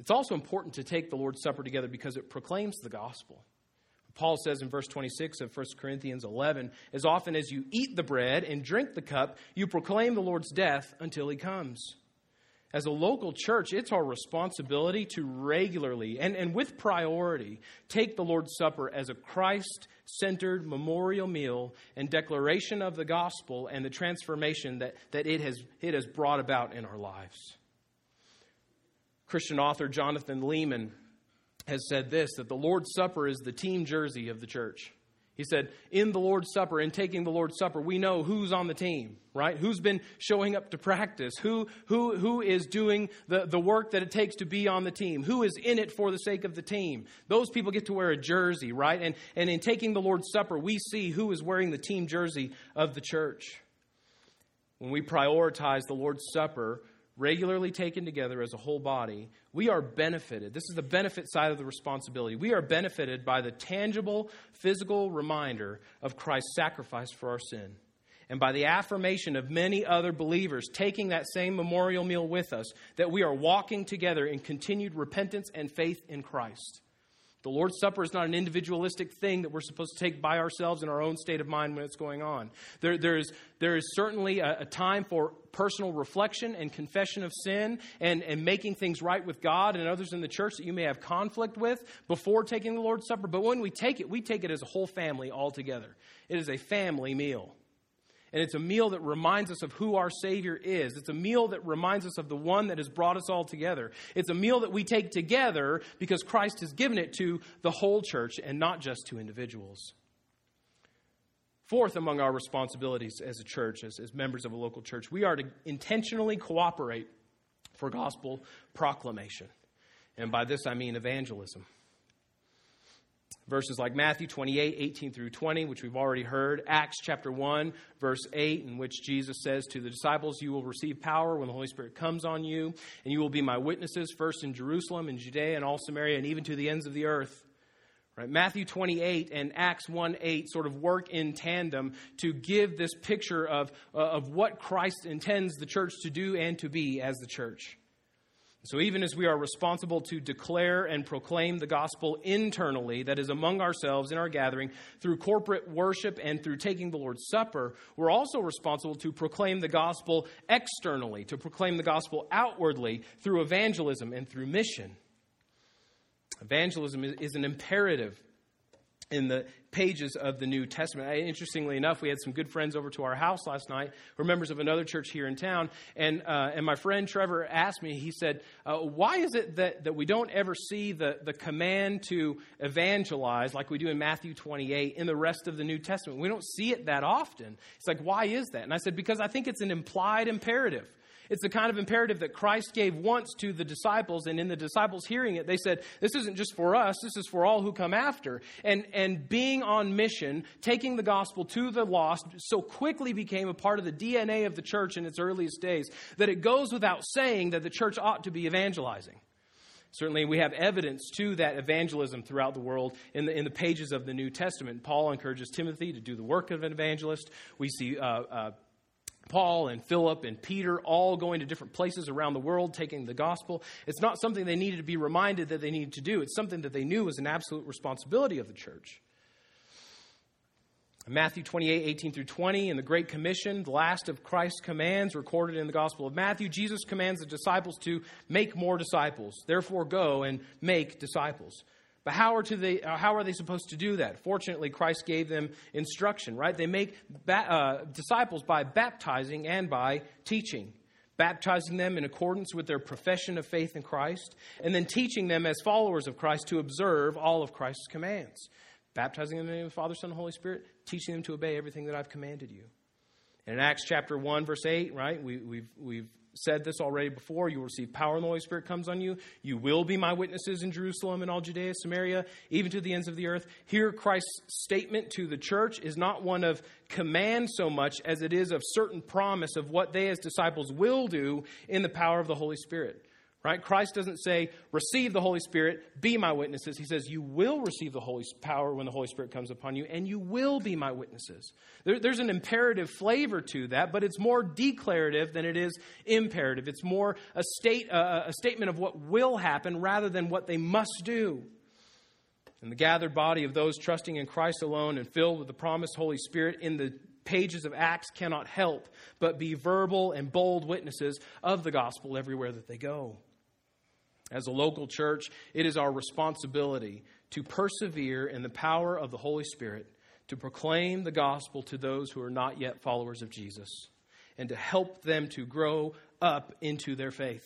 It's also important to take the Lord's Supper together because it proclaims the gospel. Paul says in verse 26 of 1 Corinthians 11, as often as you eat the bread and drink the cup, you proclaim the Lord's death until he comes. as a local church, it's our responsibility to regularly and, and with priority take the Lord's Supper as a Christ centered memorial meal and declaration of the gospel and the transformation that, that it, has, it has brought about in our lives. Christian author Jonathan Leeman has said this that the Lord's Supper is the team jersey of the church. He said, in the Lord's Supper, in taking the Lord's Supper, we know who's on the team, right? Who's been showing up to practice? Who, who, who is doing the, the work that it takes to be on the team? Who is in it for the sake of the team? Those people get to wear a jersey, right? And, and in taking the Lord's Supper, we see who is wearing the team jersey of the church. When we prioritize the Lord's Supper, regularly taken together as a whole body, we are benefited. This is the benefit side of the responsibility. We are benefited by the tangible, physical reminder of Christ's sacrifice for our sin. And by the affirmation of many other believers taking that same memorial meal with us, that we are walking together in continued repentance and faith in Christ. The Lord's Supper is not an individualistic thing that we're supposed to take by ourselves in our own state of mind when it's going on. There, there, is, there is certainly a, a, time for personal reflection and confession of sin and, and making things right with God and others in the church that you may have conflict with before taking the Lord's Supper. But when we take it, we take it as a whole family all together. It is a family meal. And it's a meal that reminds us of who our Savior is. It's a meal that reminds us of the one that has brought us all together. It's a meal that we take together because Christ has given it to the whole church and not just to individuals. Fourth, among our responsibilities as a church, as, as members of a local church, we are to intentionally cooperate for gospel proclamation. And by this I mean evangelism. Verses like Matthew 28, 18 through 20, which we've already heard, Acts chapter 1, verse 8, in which Jesus says to the disciples, You will receive power when the Holy Spirit comes on you, and you will be my witnesses, first in Jerusalem and Judea and all Samaria, and even to the ends of the earth. Right? Matthew 28 and Acts 1 8 sort of work in tandem to give this picture of, uh, of what Christ intends the church to do and to be as the church. So, even as we are responsible to declare and proclaim the gospel internally, that is among ourselves in our gathering, through corporate worship and through taking the Lord's Supper, we're also responsible to proclaim the gospel externally, to proclaim the gospel outwardly through evangelism and through mission. Evangelism is an imperative in the pages of the New Testament. Interestingly enough, we had some good friends over to our house last night who are members of another church here in town. And, uh, and my friend Trevor asked me, he said, uh, Why is it that, that we don't ever see the, the command to evangelize like we do in Matthew 28 in the rest of the New Testament? We don't see it that often. It's like, why is that? And I said, Because I think it's an implied imperative. It's the kind of imperative that Christ gave once to the disciples, and in the disciples hearing it, they said, This isn't just for us, this is for all who come after. And, and being on mission, taking the gospel to the lost, so quickly became a part of the DNA of the church in its earliest days that it goes without saying that the church ought to be evangelizing. Certainly, we have evidence to that evangelism throughout the world in the, in the pages of the New Testament. Paul encourages Timothy to do the work of an evangelist. We see uh, uh, Paul and Philip and Peter all going to different places around the world taking the gospel. It's not something they needed to be reminded that they needed to do, it's something that they knew was an absolute responsibility of the church. Matthew 28, 18 through 20, in the Great Commission, the last of Christ's commands recorded in the Gospel of Matthew, Jesus commands the disciples to make more disciples. Therefore, go and make disciples. But how are, they, uh, how are they supposed to do that? Fortunately, Christ gave them instruction, right? They make ba- uh, disciples by baptizing and by teaching. Baptizing them in accordance with their profession of faith in Christ, and then teaching them as followers of Christ to observe all of Christ's commands. Baptizing them in the name of the Father, Son, and Holy Spirit, teaching them to obey everything that I've commanded you. And in Acts chapter 1, verse 8, right, we, we've, we've said this already before. You will receive power when the Holy Spirit comes on you. You will be my witnesses in Jerusalem and all Judea, Samaria, even to the ends of the earth. Here, Christ's statement to the church is not one of command so much as it is of certain promise of what they as disciples will do in the power of the Holy Spirit. Right? Christ doesn't say, receive the Holy Spirit, be my witnesses. He says, you will receive the Holy power when the Holy Spirit comes upon you, and you will be my witnesses. There, there's an imperative flavor to that, but it's more declarative than it is imperative. It's more a, state, uh, a statement of what will happen rather than what they must do. And the gathered body of those trusting in Christ alone and filled with the promised Holy Spirit in the pages of Acts cannot help but be verbal and bold witnesses of the gospel everywhere that they go. As a local church, it is our responsibility to persevere in the power of the Holy Spirit to proclaim the gospel to those who are not yet followers of Jesus and to help them to grow up into their faith.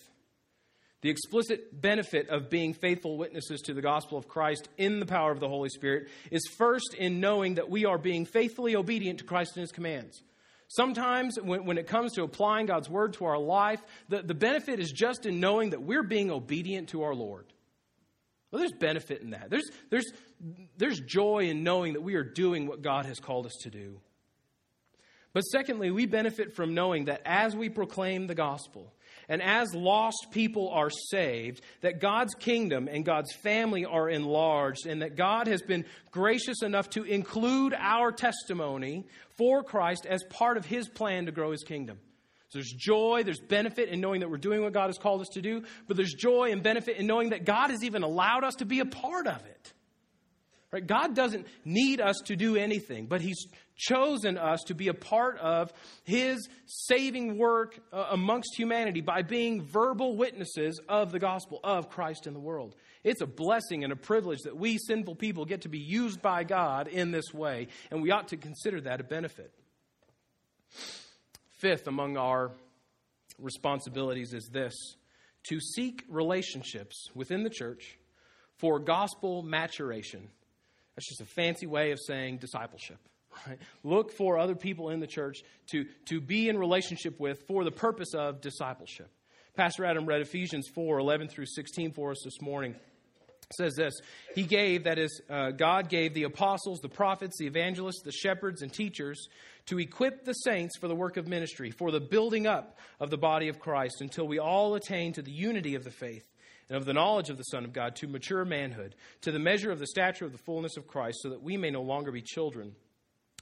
The explicit benefit of being faithful witnesses to the gospel of Christ in the power of the Holy Spirit is first in knowing that we are being faithfully obedient to Christ and his commands. Sometimes, when, when it comes to applying God's word to our life, the, the benefit is just in knowing that we're being obedient to our Lord. Well, there's benefit in that. There's, there's, there's joy in knowing that we are doing what God has called us to do. But secondly, we benefit from knowing that as we proclaim the gospel, and as lost people are saved, that God's kingdom and God's family are enlarged, and that God has been gracious enough to include our testimony for Christ as part of his plan to grow his kingdom. So there's joy, there's benefit in knowing that we're doing what God has called us to do, but there's joy and benefit in knowing that God has even allowed us to be a part of it. Right? God doesn't need us to do anything, but He's chosen us to be a part of His saving work uh, amongst humanity by being verbal witnesses of the gospel of Christ in the world. It's a blessing and a privilege that we sinful people get to be used by God in this way, and we ought to consider that a benefit. Fifth, among our responsibilities is this to seek relationships within the church for gospel maturation that's just a fancy way of saying discipleship. Right? Look for other people in the church to, to be in relationship with for the purpose of discipleship. Pastor Adam read Ephesians 4 11 through 16 for us this morning. It says this He gave, that is, uh, God gave the apostles, the prophets, the evangelists, the shepherds, and teachers to equip the saints for the work of ministry, for the building up of the body of Christ, until we all attain to the unity of the faith and of the knowledge of the Son of God to mature manhood, to the measure of the stature of the fullness of Christ, so that we may no longer be children,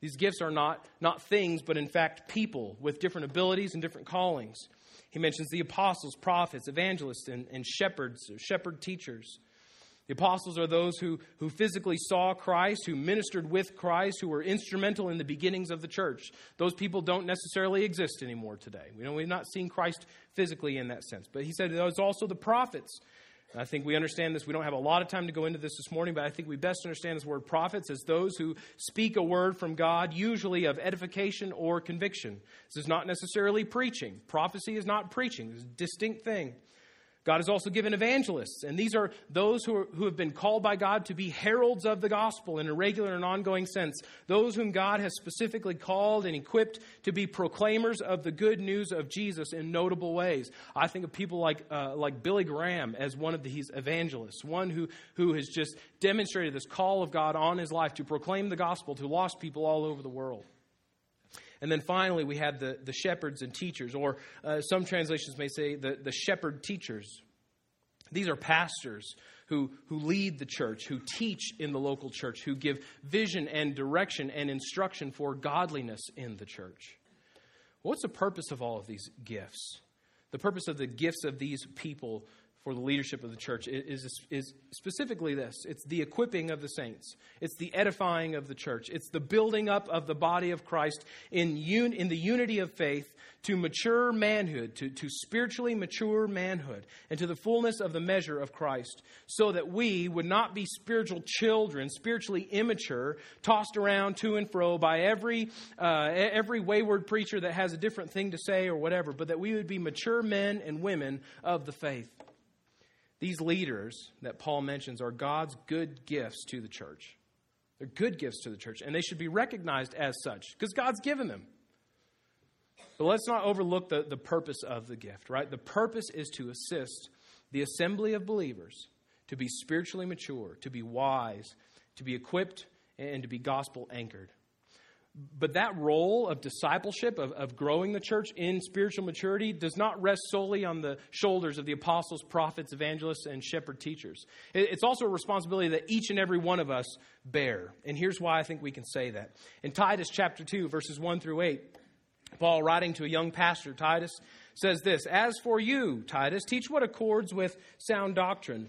These gifts are not, not things, but in fact people with different abilities and different callings. He mentions the apostles, prophets, evangelists, and, and shepherds, shepherd teachers. The apostles are those who, who physically saw Christ, who ministered with Christ, who were instrumental in the beginnings of the church. Those people don't necessarily exist anymore today. We know we've not seen Christ physically in that sense. But he said there's also the prophets I think we understand this. We don't have a lot of time to go into this this morning, but I think we best understand this word prophets as those who speak a word from God, usually of edification or conviction. This is not necessarily preaching. Prophecy is not preaching, it's a distinct thing. God has also given evangelists, and these are those who, are, who have been called by God to be heralds of the gospel in a regular and ongoing sense. Those whom God has specifically called and equipped to be proclaimers of the good news of Jesus in notable ways. I think of people like, uh, like Billy Graham as one of these evangelists, one who, who has just demonstrated this call of God on his life to proclaim the gospel to lost people all over the world. And then finally, we have the, the shepherds and teachers, or uh, some translations may say the, the shepherd teachers. These are pastors who, who lead the church, who teach in the local church, who give vision and direction and instruction for godliness in the church. What's the purpose of all of these gifts? The purpose of the gifts of these people for the leadership of the church is, is specifically this. It's the equipping of the saints, it's the edifying of the church, it's the building up of the body of Christ in, un, in the unity of faith to mature manhood, to, to spiritually mature manhood, and to the fullness of the measure of Christ, so that we would not be spiritual children, spiritually immature, tossed around to and fro by every, uh, every wayward preacher that has a different thing to say or whatever, but that we would be mature men and women of the faith. These leaders that Paul mentions are God's good gifts to the church. They're good gifts to the church, and they should be recognized as such because God's given them. But let's not overlook the, the purpose of the gift, right? The purpose is to assist the assembly of believers to be spiritually mature, to be wise, to be equipped, and to be gospel anchored. But that role of discipleship, of, of growing the church in spiritual maturity, does not rest solely on the shoulders of the apostles, prophets, evangelists, and shepherd teachers. It's also a responsibility that each and every one of us bear. And here's why I think we can say that. In Titus chapter 2, verses 1 through 8, Paul, writing to a young pastor, Titus, says this As for you, Titus, teach what accords with sound doctrine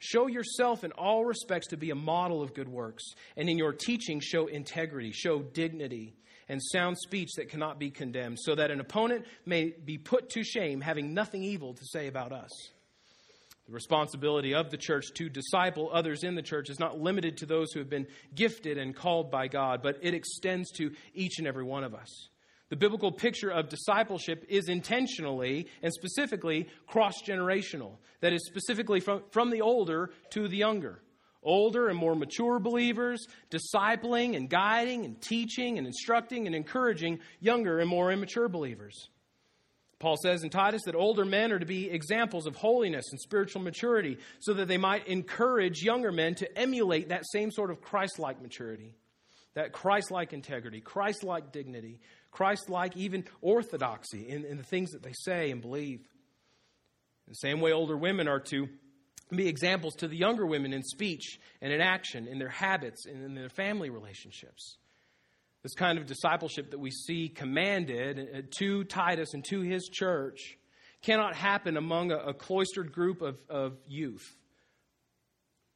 Show yourself in all respects to be a model of good works, and in your teaching, show integrity, show dignity, and sound speech that cannot be condemned, so that an opponent may be put to shame, having nothing evil to say about us. The responsibility of the church to disciple others in the church is not limited to those who have been gifted and called by God, but it extends to each and every one of us. The biblical picture of discipleship is intentionally and specifically cross generational. That is, specifically from, from the older to the younger. Older and more mature believers, discipling and guiding and teaching and instructing and encouraging younger and more immature believers. Paul says in Titus that older men are to be examples of holiness and spiritual maturity so that they might encourage younger men to emulate that same sort of Christ like maturity, that Christ like integrity, Christ like dignity, Christ like, even orthodoxy in, in the things that they say and believe. The same way, older women are to be examples to the younger women in speech and in action, in their habits, and in their family relationships. This kind of discipleship that we see commanded uh, to Titus and to his church cannot happen among a, a cloistered group of, of youth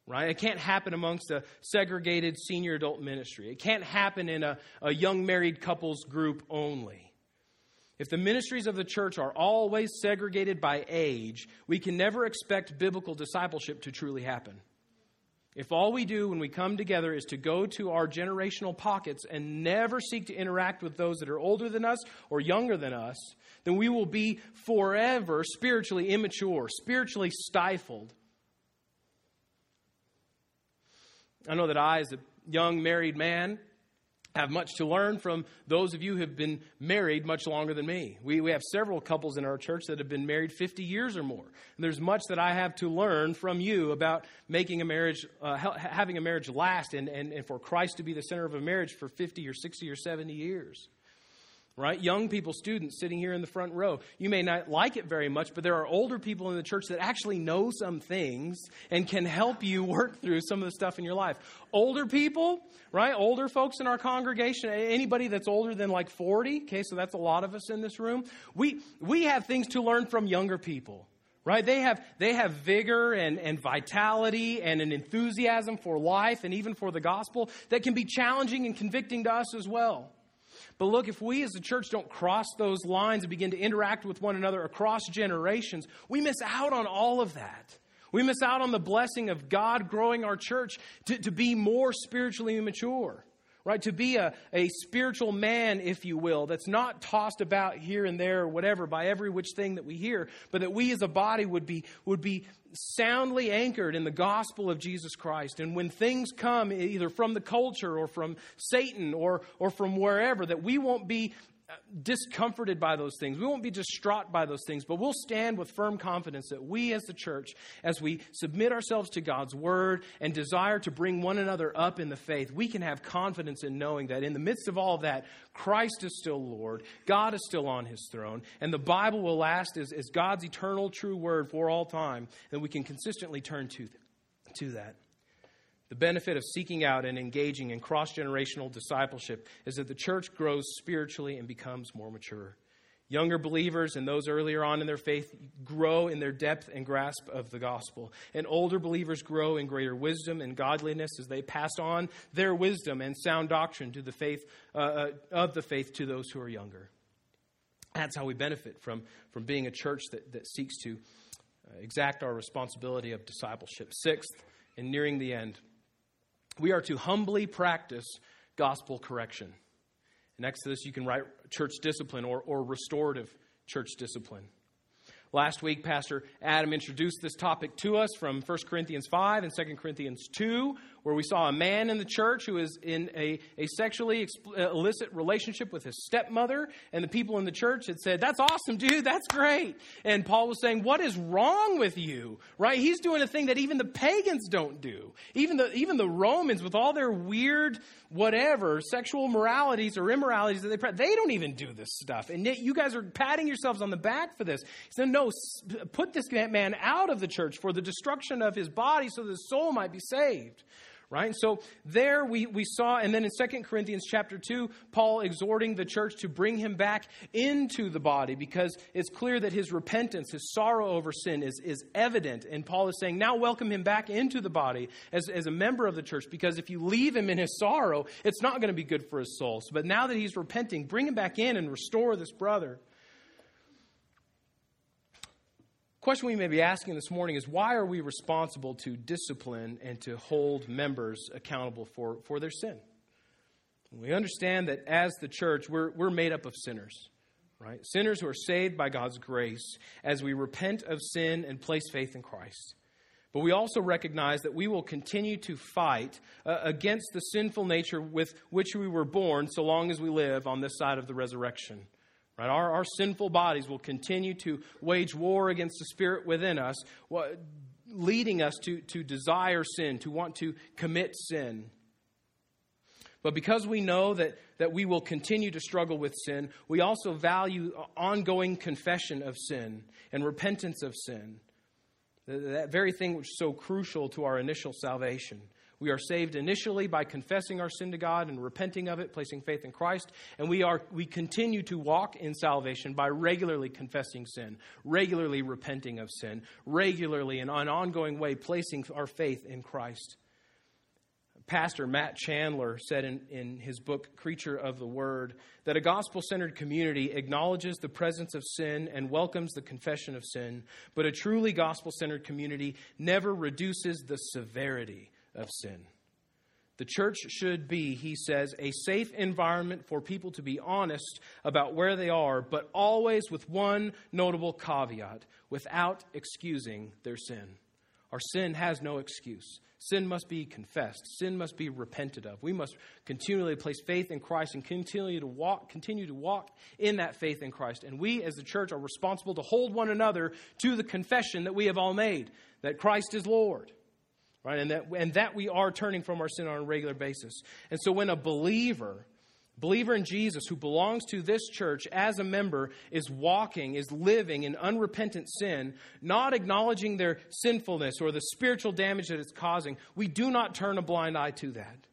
right? It can't happen amongst a segregated senior adult ministry. It can't happen in a, a young married couples group only. If the ministries of the church are always segregated by age, we can never expect biblical discipleship to truly happen. If all we do when we come together is to go to our generational pockets and never seek to interact with those that are older than us or younger than us, then we will be forever spiritually immature, spiritually stifled, I know that I, as a young married man, have much to learn from those of you who have been married much longer than me. We, we have several couples in our church that have been married 50 years or more. And there's much that I have to learn from you about making a marriage, uh, having a marriage last, and, and, and for Christ to be the center of a marriage for 50 or 60 or 70 years right? Young people, students sitting here in the front row. You may not like it very much, but there are older people in the church that actually know some things and can help you work through some of the stuff in your life. Older people, right? Older folks in our congregation, anybody that's older than like 40, okay, so that's a lot of us in this room. We, we have things to learn from younger people right they have they have vigor and, and vitality and an enthusiasm for life and even for the gospel that can be challenging and convicting to us as well but look, if we as a church don't cross those lines and begin to interact with one another across generations, we miss out on all of that. We miss out on the blessing of God growing our church to, to be more spiritually mature right? To be a, a spiritual man, if you will, that's not tossed about here and there or whatever by every which thing that we hear, but that we as a body would be, would be soundly anchored in the gospel of Jesus Christ. And when things come either from the culture or from Satan or, or from wherever, that we won't be discomforted by those things. We won't be distraught by those things, but we'll stand with firm confidence that we as the church, as we submit ourselves to God's word and desire to bring one another up in the faith, we can have confidence in knowing that in the midst of all of that, Christ is still Lord, God is still on his throne, and the Bible will last as, as God's eternal true word for all time, and we can consistently turn to, to that. The benefit of seeking out and engaging in cross generational discipleship is that the church grows spiritually and becomes more mature. Younger believers and those earlier on in their faith grow in their depth and grasp of the gospel. And older believers grow in greater wisdom and godliness as they pass on their wisdom and sound doctrine to the faith, uh, uh of the faith to those who are younger. That's how we benefit from, from being a church that, that seeks to uh, exact our responsibility of discipleship. Sixth, and nearing the end, we are to humbly practice gospel correction. Next to this, you can write church discipline or, or restorative church discipline. Last week, Pastor Adam introduced this topic to us from 1 Corinthians 5 and 2 Corinthians 2, where we saw a man in the church who is in a, a sexually uh, illicit relationship with his stepmother, and the people in the church had said, That's awesome, dude, that's great. And Paul was saying, What is wrong with you? Right? He's doing a thing that even the pagans don't do. Even the, even the Romans, with all their weird, whatever, sexual moralities or immoralities that they practice, they don't even do this stuff. And yet you guys are patting yourselves on the back for this. He said, No, put this man out of the church for the destruction of his body so that his soul might be saved right? And so there we, we saw, and then in 2 Corinthians chapter 2, Paul exhorting the church to bring him back into the body because it's clear that his repentance, his sorrow over sin is, is evident. And Paul is saying, now welcome him back into the body as, as a member of the church because if you leave him in his sorrow, it's not going to be good for his soul. So, but now that he's repenting, bring him back in and restore this brother. Question we may be asking this morning is why are we responsible to discipline and to hold members accountable for, for their sin? We understand that as the church, we're, we're made up of sinners, right? Sinners who are saved by God's grace as we repent of sin and place faith in Christ. But we also recognize that we will continue to fight uh, against the sinful nature with which we were born so long as we live on this side of the resurrection. Right? Our, our sinful bodies will continue to wage war against the spirit within us, leading us to, to desire sin, to want to commit sin. But because we know that, that we will continue to struggle with sin, we also value ongoing confession of sin and repentance of sin. That very thing which is so crucial to our initial salvation. We are saved initially by confessing our sin to God and repenting of it, placing faith in Christ, and we are we continue to walk in salvation by regularly confessing sin, regularly repenting of sin, regularly in an ongoing way placing our faith in Christ. Pastor Matt Chandler said in, in his book, Creature of the Word, that a gospel centered community acknowledges the presence of sin and welcomes the confession of sin, but a truly gospel centered community never reduces the severity of sin. The church should be, he says, a safe environment for people to be honest about where they are, but always with one notable caveat without excusing their sin. Our sin has no excuse. Sin must be confessed. Sin must be repented of. We must continually place faith in Christ and continue to walk, continue to walk in that faith in Christ. And we as the church are responsible to hold one another to the confession that we have all made that Christ is Lord right? And that, and that we are turning from our sin on a regular basis. And so when a believer, believer in Jesus who belongs to this church as a member is walking, is living in unrepentant sin, not acknowledging their sinfulness or the spiritual damage that it's causing, we do not turn a blind eye to that.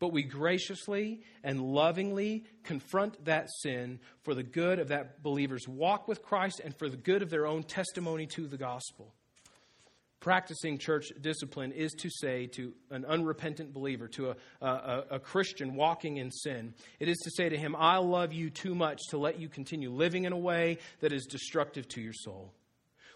But we graciously and lovingly confront that sin for the good of that believer's walk with Christ and for the good of their own testimony to the gospel. Practicing church discipline is to say to an unrepentant believer, to a, a, a, Christian walking in sin, it is to say to him, I love you too much to let you continue living in a way that is destructive to your soul.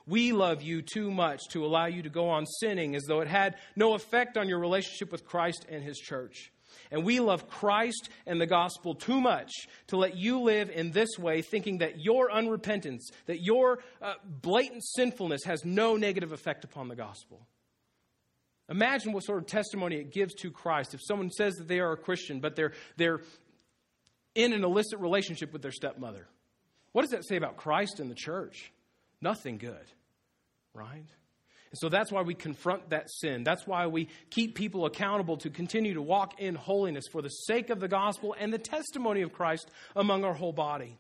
We love you too much to allow you to go on sinning as though it had no effect on your relationship with Christ and his church. And we love Christ and the gospel too much to let you live in this way, thinking that your unrepentance, that your uh, blatant sinfulness has no negative effect upon the gospel. Imagine what sort of testimony it gives to Christ if someone says that they are a Christian, but they're, they're in an illicit relationship with their stepmother. What does that say about Christ and the church? Nothing good, right? And so that's why we confront that sin. That's why we keep people accountable to continue to walk in holiness for the sake of the gospel and the testimony of Christ among our whole body.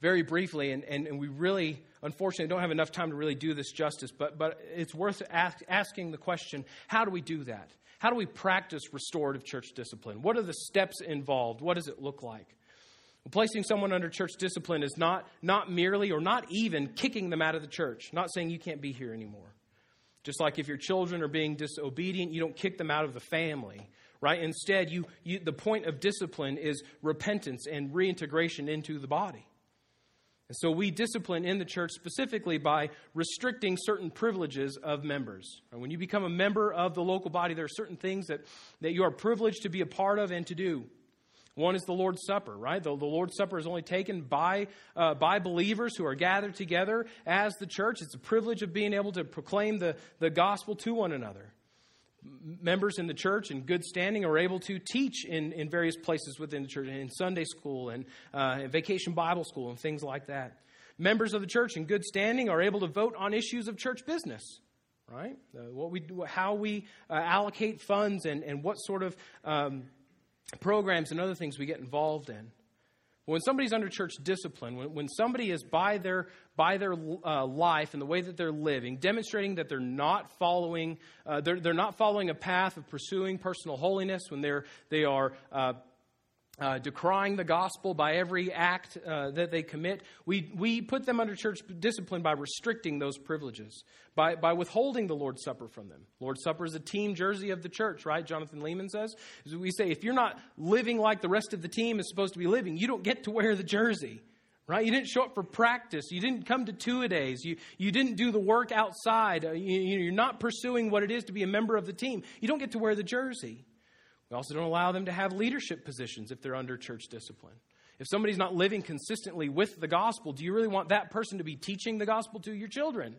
Very briefly, and, and, and we really, unfortunately, don't have enough time to really do this justice, but, but it's worth ask, asking the question how do we do that? How do we practice restorative church discipline? What are the steps involved? What does it look like? Placing someone under church discipline is not, not merely or not even kicking them out of the church, not saying you can't be here anymore. Just like if your children are being disobedient, you don't kick them out of the family, right? Instead, you, you, the point of discipline is repentance and reintegration into the body. And so we discipline in the church specifically by restricting certain privileges of members. When you become a member of the local body, there are certain things that, that you are privileged to be a part of and to do. One is the Lord's Supper, right? The, the Lord's Supper is only taken by, uh, by believers who are gathered together as the church. It's a privilege of being able to proclaim the, the gospel to one another. Members in the church in good standing are able to teach in, in various places within the church, in Sunday school and uh, vacation Bible school and things like that. Members of the church in good standing are able to vote on issues of church business right? Uh, what we do, how we uh, allocate funds and, and what sort of um, programs and other things we get involved in. When somebody's under church discipline, when, when somebody is by their, by their uh, life and the way that they're living, demonstrating that they're not following, uh, they're, they're not following a path of pursuing personal holiness, when they're, they are uh, uh, decrying the gospel by every act uh, that they commit. We, we put them under church discipline by restricting those privileges, by, by withholding the Lord's Supper from them. Lord's Supper is a team jersey of the church, right? Jonathan Leeman says. We say if you're not living like the rest of the team is supposed to be living, you don't get to wear the jersey. Right? You didn't show up for practice. You didn't come to two a days. You, you didn't do the work outside. Uh, you, you're not pursuing what it is to be a member of the team. You don't get to wear the jersey. We also don't allow them to have leadership positions if they're under church discipline. If somebody's not living consistently with the gospel, do you really want that person to be teaching the gospel to your children?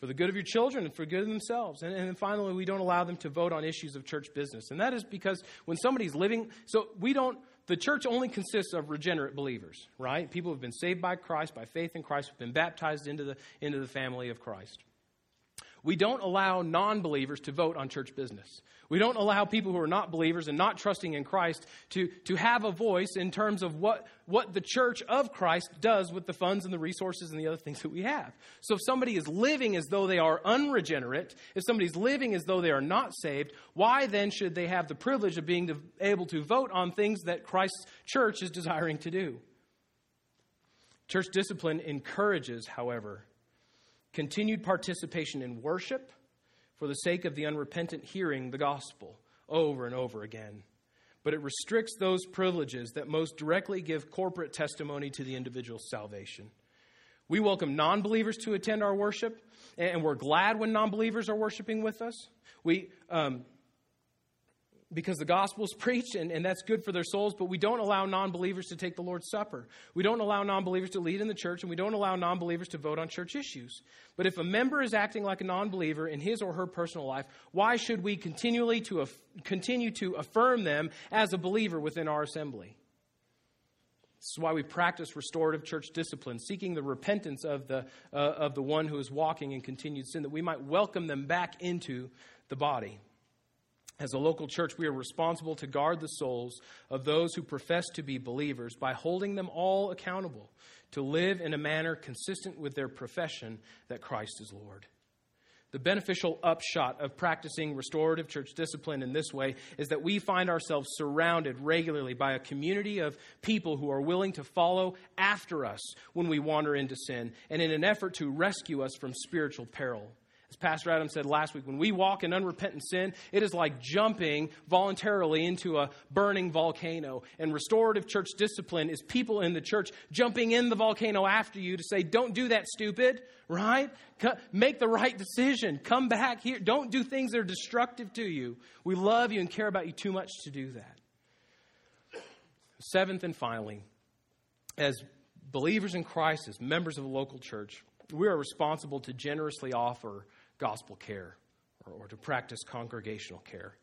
For the good of your children and for good of themselves. And, and then finally, we don't allow them to vote on issues of church business. And that is because when somebody's living, so we don't, the church only consists of regenerate believers, right? People who have been saved by Christ, by faith in Christ, who've been baptized into the, into the family of Christ. We don't allow non believers to vote on church business. We don't allow people who are not believers and not trusting in Christ to, to have a voice in terms of what, what the church of Christ does with the funds and the resources and the other things that we have. So if somebody is living as though they are unregenerate, if somebody's living as though they are not saved, why then should they have the privilege of being able to vote on things that Christ's church is desiring to do? Church discipline encourages, however, continued participation in worship for the sake of the unrepentant hearing the gospel over and over again. But it restricts those privileges that most directly give corporate testimony to the individual's salvation. We welcome non believers to attend our worship, and we're glad when non believers are worshiping with us. We, um, because the gospel is preached and, and that's good for their souls, but we don't allow non believers to take the Lord's Supper. We don't allow non believers to lead in the church, and we don't allow non believers to vote on church issues. But if a member is acting like a non believer in his or her personal life, why should we continually to af- continue to affirm them as a believer within our assembly? This is why we practice restorative church discipline, seeking the repentance of the, uh, of the one who is walking in continued sin, that we might welcome them back into the body. As a local church, we are responsible to guard the souls of those who profess to be believers by holding them all accountable to live in a manner consistent with their profession that Christ is Lord. The beneficial upshot of practicing restorative church discipline in this way is that we find ourselves surrounded regularly by a community of people who are willing to follow after us when we wander into sin and in an effort to rescue us from spiritual peril. As Pastor Adam said last week, when we walk in unrepentant sin, it is like jumping voluntarily into a burning volcano. And restorative church discipline is people in the church jumping in the volcano after you to say, Don't do that, stupid, right? Make the right decision. Come back here. Don't do things that are destructive to you. We love you and care about you too much to do that. Seventh and finally, as believers in Christ, as members of a local church, we are responsible to generously offer gospel care or, or to practice congregational care.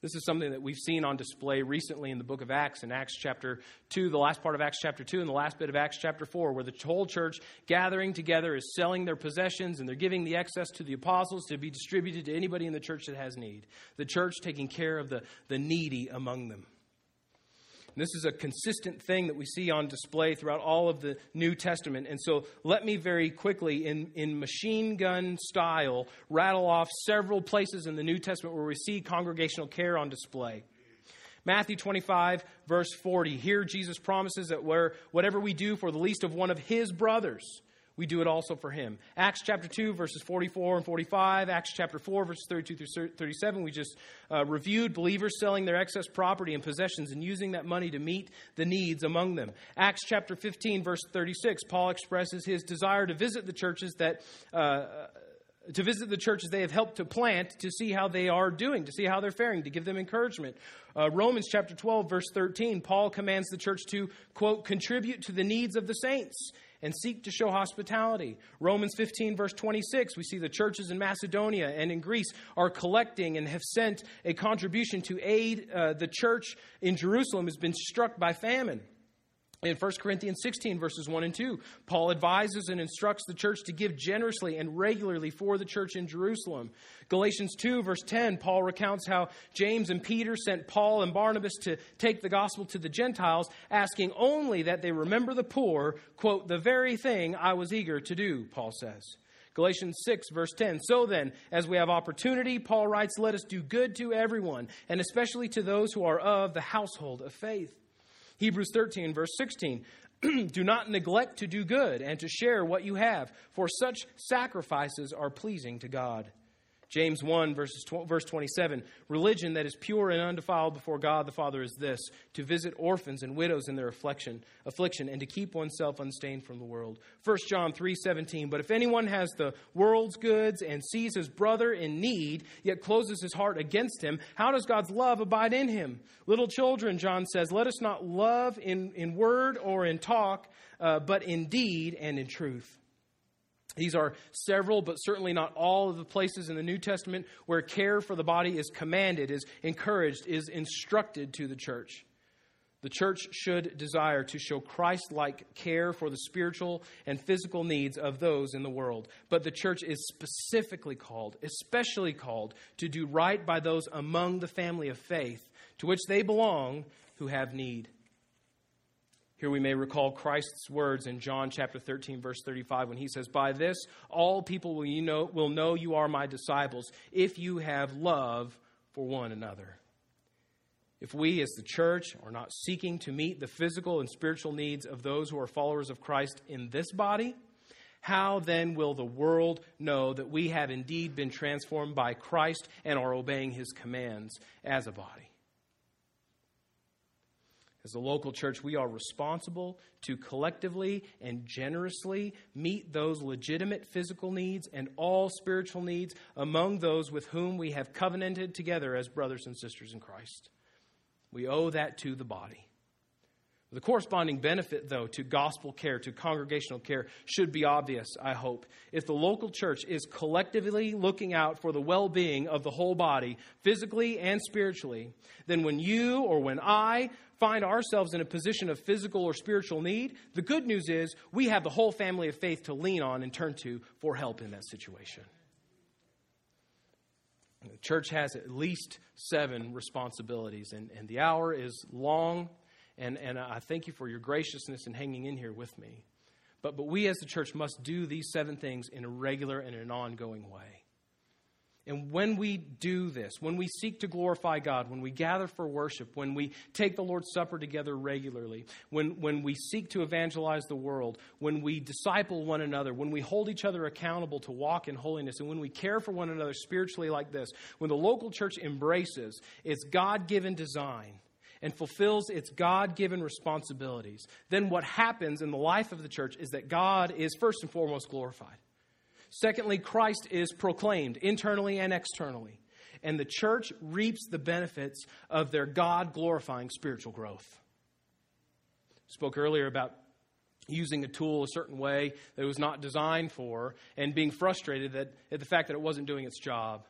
This is something that we've seen on display recently in the book of Acts, in Acts chapter 2, the last part of Acts chapter 2, and the last bit of Acts chapter 4, where the whole church gathering together is selling their possessions and they're giving the excess to the apostles to be distributed to anybody in the church that has need. The church taking care of the, the needy among them. This is a consistent thing that we see on display throughout all of the New Testament. And so let me very quickly, in, in machine gun style, rattle off several places in the New Testament where we see congregational care on display. Matthew 25, verse 40. Here Jesus promises that where, whatever we do for the least of one of his brothers, we do it also for him. Acts chapter 2, verses 44 and 45. Acts chapter 4, verses 32 through 37. We just uh, reviewed believers selling their excess property and possessions and using that money to meet the needs among them. Acts chapter 15, verse 36. Paul expresses his desire to visit the churches that. Uh, to visit the churches they have helped to plant to see how they are doing, to see how they're faring, to give them encouragement. Uh, Romans chapter 12, verse 13, Paul commands the church to, quote, contribute to the needs of the saints and seek to show hospitality. Romans 15, verse 26, we see the churches in Macedonia and in Greece are collecting and have sent a contribution to aid uh, the church in Jerusalem has been struck by famine. In 1 Corinthians 16, verses 1 and 2, Paul advises and instructs the church to give generously and regularly for the church in Jerusalem. Galatians 2, verse 10, Paul recounts how James and Peter sent Paul and Barnabas to take the gospel to the Gentiles, asking only that they remember the poor, quote, the very thing I was eager to do, Paul says. Galatians 6, verse 10. So then, as we have opportunity, Paul writes, let us do good to everyone, and especially to those who are of the household of faith. Hebrews 13, verse 16. do not neglect to do good and to share what you have, for such sacrifices are pleasing to God. James 1, verses verse 27 Religion that is pure and undefiled before God the Father is this to visit orphans and widows in their affliction, affliction and to keep oneself unstained from the world. 1 John 3, 17 But if anyone has the world's goods and sees his brother in need, yet closes his heart against him, how does God's love abide in him? Little children, John says, let us not love in, in word or in talk, uh, but in deed and in truth. These are several, but certainly not all of the places in the New Testament where care for the body is commanded, is encouraged, is instructed to the church. The church should desire to show Christ like care for the spiritual and physical needs of those in the world. But the church is specifically called, especially called, to do right by those among the family of faith to which they belong who have need. Here we may recall Christ's words in John chapter 13, verse 35, when he says, By this all people will, you know, will know you are my disciples if you have love for one another. If we, as the church, are not seeking to meet the physical and spiritual needs of those who are followers of Christ in this body, how then will the world know that we have indeed been transformed by Christ and are obeying his commands as a body? As a local church, we are responsible to collectively and generously meet those legitimate physical needs and all spiritual needs among those with whom we have covenanted together as brothers and sisters in Christ. We owe that to the body. The corresponding benefit, though, to gospel care, to congregational care, should be obvious, I hope. If the local church is collectively looking out for the well being of the whole body, physically and spiritually, then when you or when I find ourselves in a position of physical or spiritual need, the good news is we have the whole family of faith to lean on and turn to for help in that situation. The church has at least seven responsibilities, and, and the hour is long, and, and I thank you for your graciousness in hanging in here with me. But, but we as the church must do these seven things in a regular and an ongoing way. And when we do this, when we seek to glorify God, when we gather for worship, when we take the Lord's Supper together regularly, when, when we seek to evangelize the world, when we disciple one another, when we hold each other accountable to walk in holiness, and when we care for one another spiritually like this, when the local church embraces its God given design and fulfills its God given responsibilities, then what happens in the life of the church is that God is first and foremost glorified. Secondly, Christ is proclaimed internally and externally. And the church reaps the benefits of their God glorifying spiritual growth. Spoke earlier about using a tool a certain way that it was not designed for and being frustrated that, at the fact that it wasn't doing its job.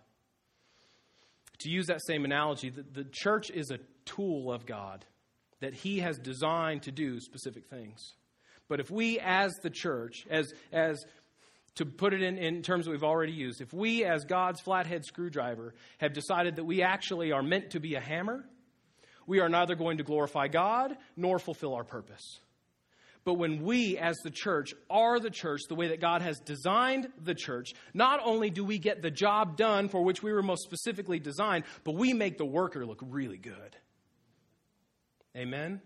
To use that same analogy, the, the church is a tool of God that He has designed to do specific things. But if we, as the church, as, as to put it in, in terms that we've already used, if we, as God's flathead screwdriver, have decided that we actually are meant to be a hammer, we are neither going to glorify God nor fulfill our purpose. But when we, as the church, are the church the way that God has designed the church, not only do we get the job done for which we were most specifically designed, but we make the worker look really good. Amen?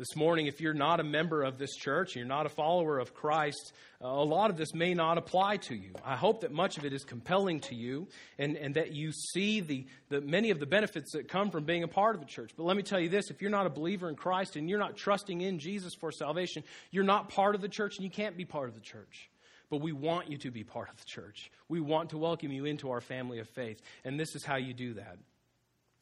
This morning, if you're not a member of this church, you're not a follower of Christ, a lot of this may not apply to you. I hope that much of it is compelling to you and, and that you see the, the many of the benefits that come from being a part of the church. But let me tell you this if you're not a believer in Christ and you're not trusting in Jesus for salvation, you're not part of the church and you can't be part of the church. but we want you to be part of the church. We want to welcome you into our family of faith. And this is how you do that.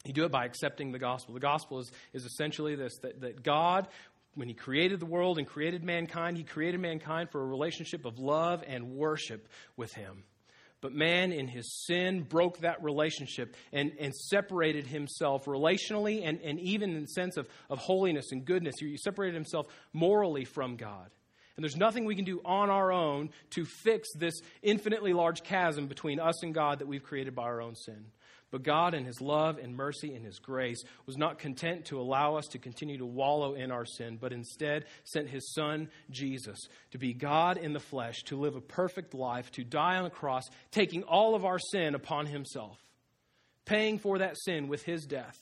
You do it by accepting the gospel. The gospel is, is essentially this that, that God, when He created the world and created mankind, He created mankind for a relationship of love and worship with Him. But man, in his sin, broke that relationship and, and separated himself relationally and, and even in the sense of, of holiness and goodness. He separated himself morally from God. And there's nothing we can do on our own to fix this infinitely large chasm between us and God that we've created by our own sin. But God, in His love and mercy and His grace, was not content to allow us to continue to wallow in our sin, but instead sent His Son, Jesus, to be God in the flesh, to live a perfect life, to die on the cross, taking all of our sin upon Himself, paying for that sin with His death,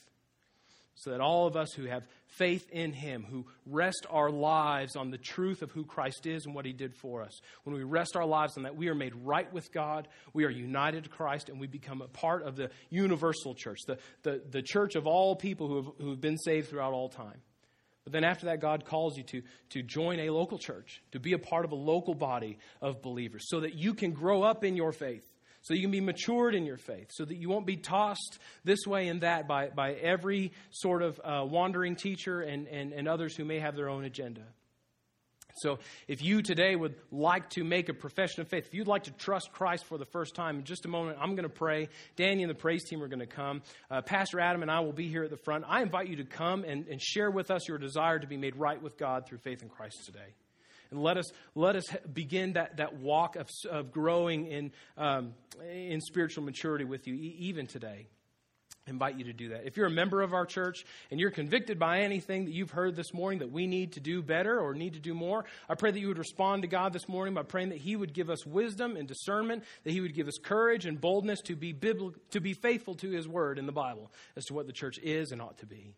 so that all of us who have faith in Him, who rest our lives on the truth of who Christ is and what He did for us. When we rest our lives on that, we are made right with God, we are united to Christ, and we become a part of the universal church, the, the, the church of all people who have, who have been saved throughout all time. But then after that, God calls you to, to join a local church, to be a part of a local body of believers, so that you can grow up in your faith so you can be matured in your faith, so that you won't be tossed this way and that by, by every sort of uh, wandering teacher and, and, and others who may have their own agenda. So, if you today would like to make a profession of faith, if you'd like to trust Christ for the first time, in just a moment, I'm going to pray. Danny and the praise team are going to come. Uh, Pastor Adam and I will be here at the front. I invite you to come and, and share with us your desire to be made right with God through faith in Christ today. And let us, let us begin that, that walk of, of growing in, um, in spiritual maturity with you, even today. Invite you to do that. If you're a member of our church and you're convicted by anything that you've heard this morning that we need to do better or need to do more, I pray that you would respond to God this morning by praying that He would give us wisdom and discernment, that He would give us courage and boldness to be, bibl- to be faithful to His word in the Bible as to what the church is and ought to be.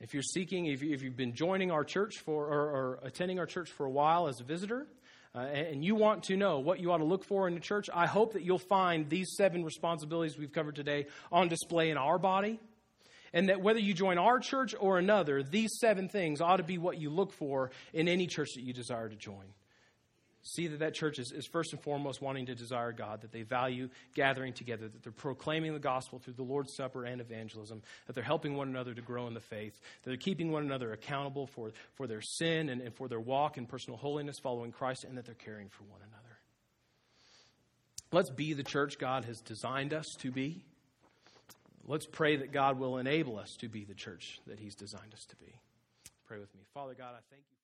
If you're seeking, if, you, have been joining our church for, or, or, attending our church for a while as a visitor, uh, and you want to know what you ought to look for in the church, I hope that you'll find these seven responsibilities we've covered today on display in our body. And that whether you join our church or another, these seven things ought to be what you look for in any church that you desire to join see that that church is, is first and foremost wanting to desire God, that they value gathering together, that they're proclaiming the gospel through the Lord's Supper and evangelism, that they're helping one another to grow in the faith, that they're keeping one another accountable for, for their sin and, and for their walk in personal holiness following Christ, and that they're caring for one another. Let's be the church God has designed us to be. Let's pray that God will enable us to be the church that He's designed us to be. Pray with me. Father God, I thank you.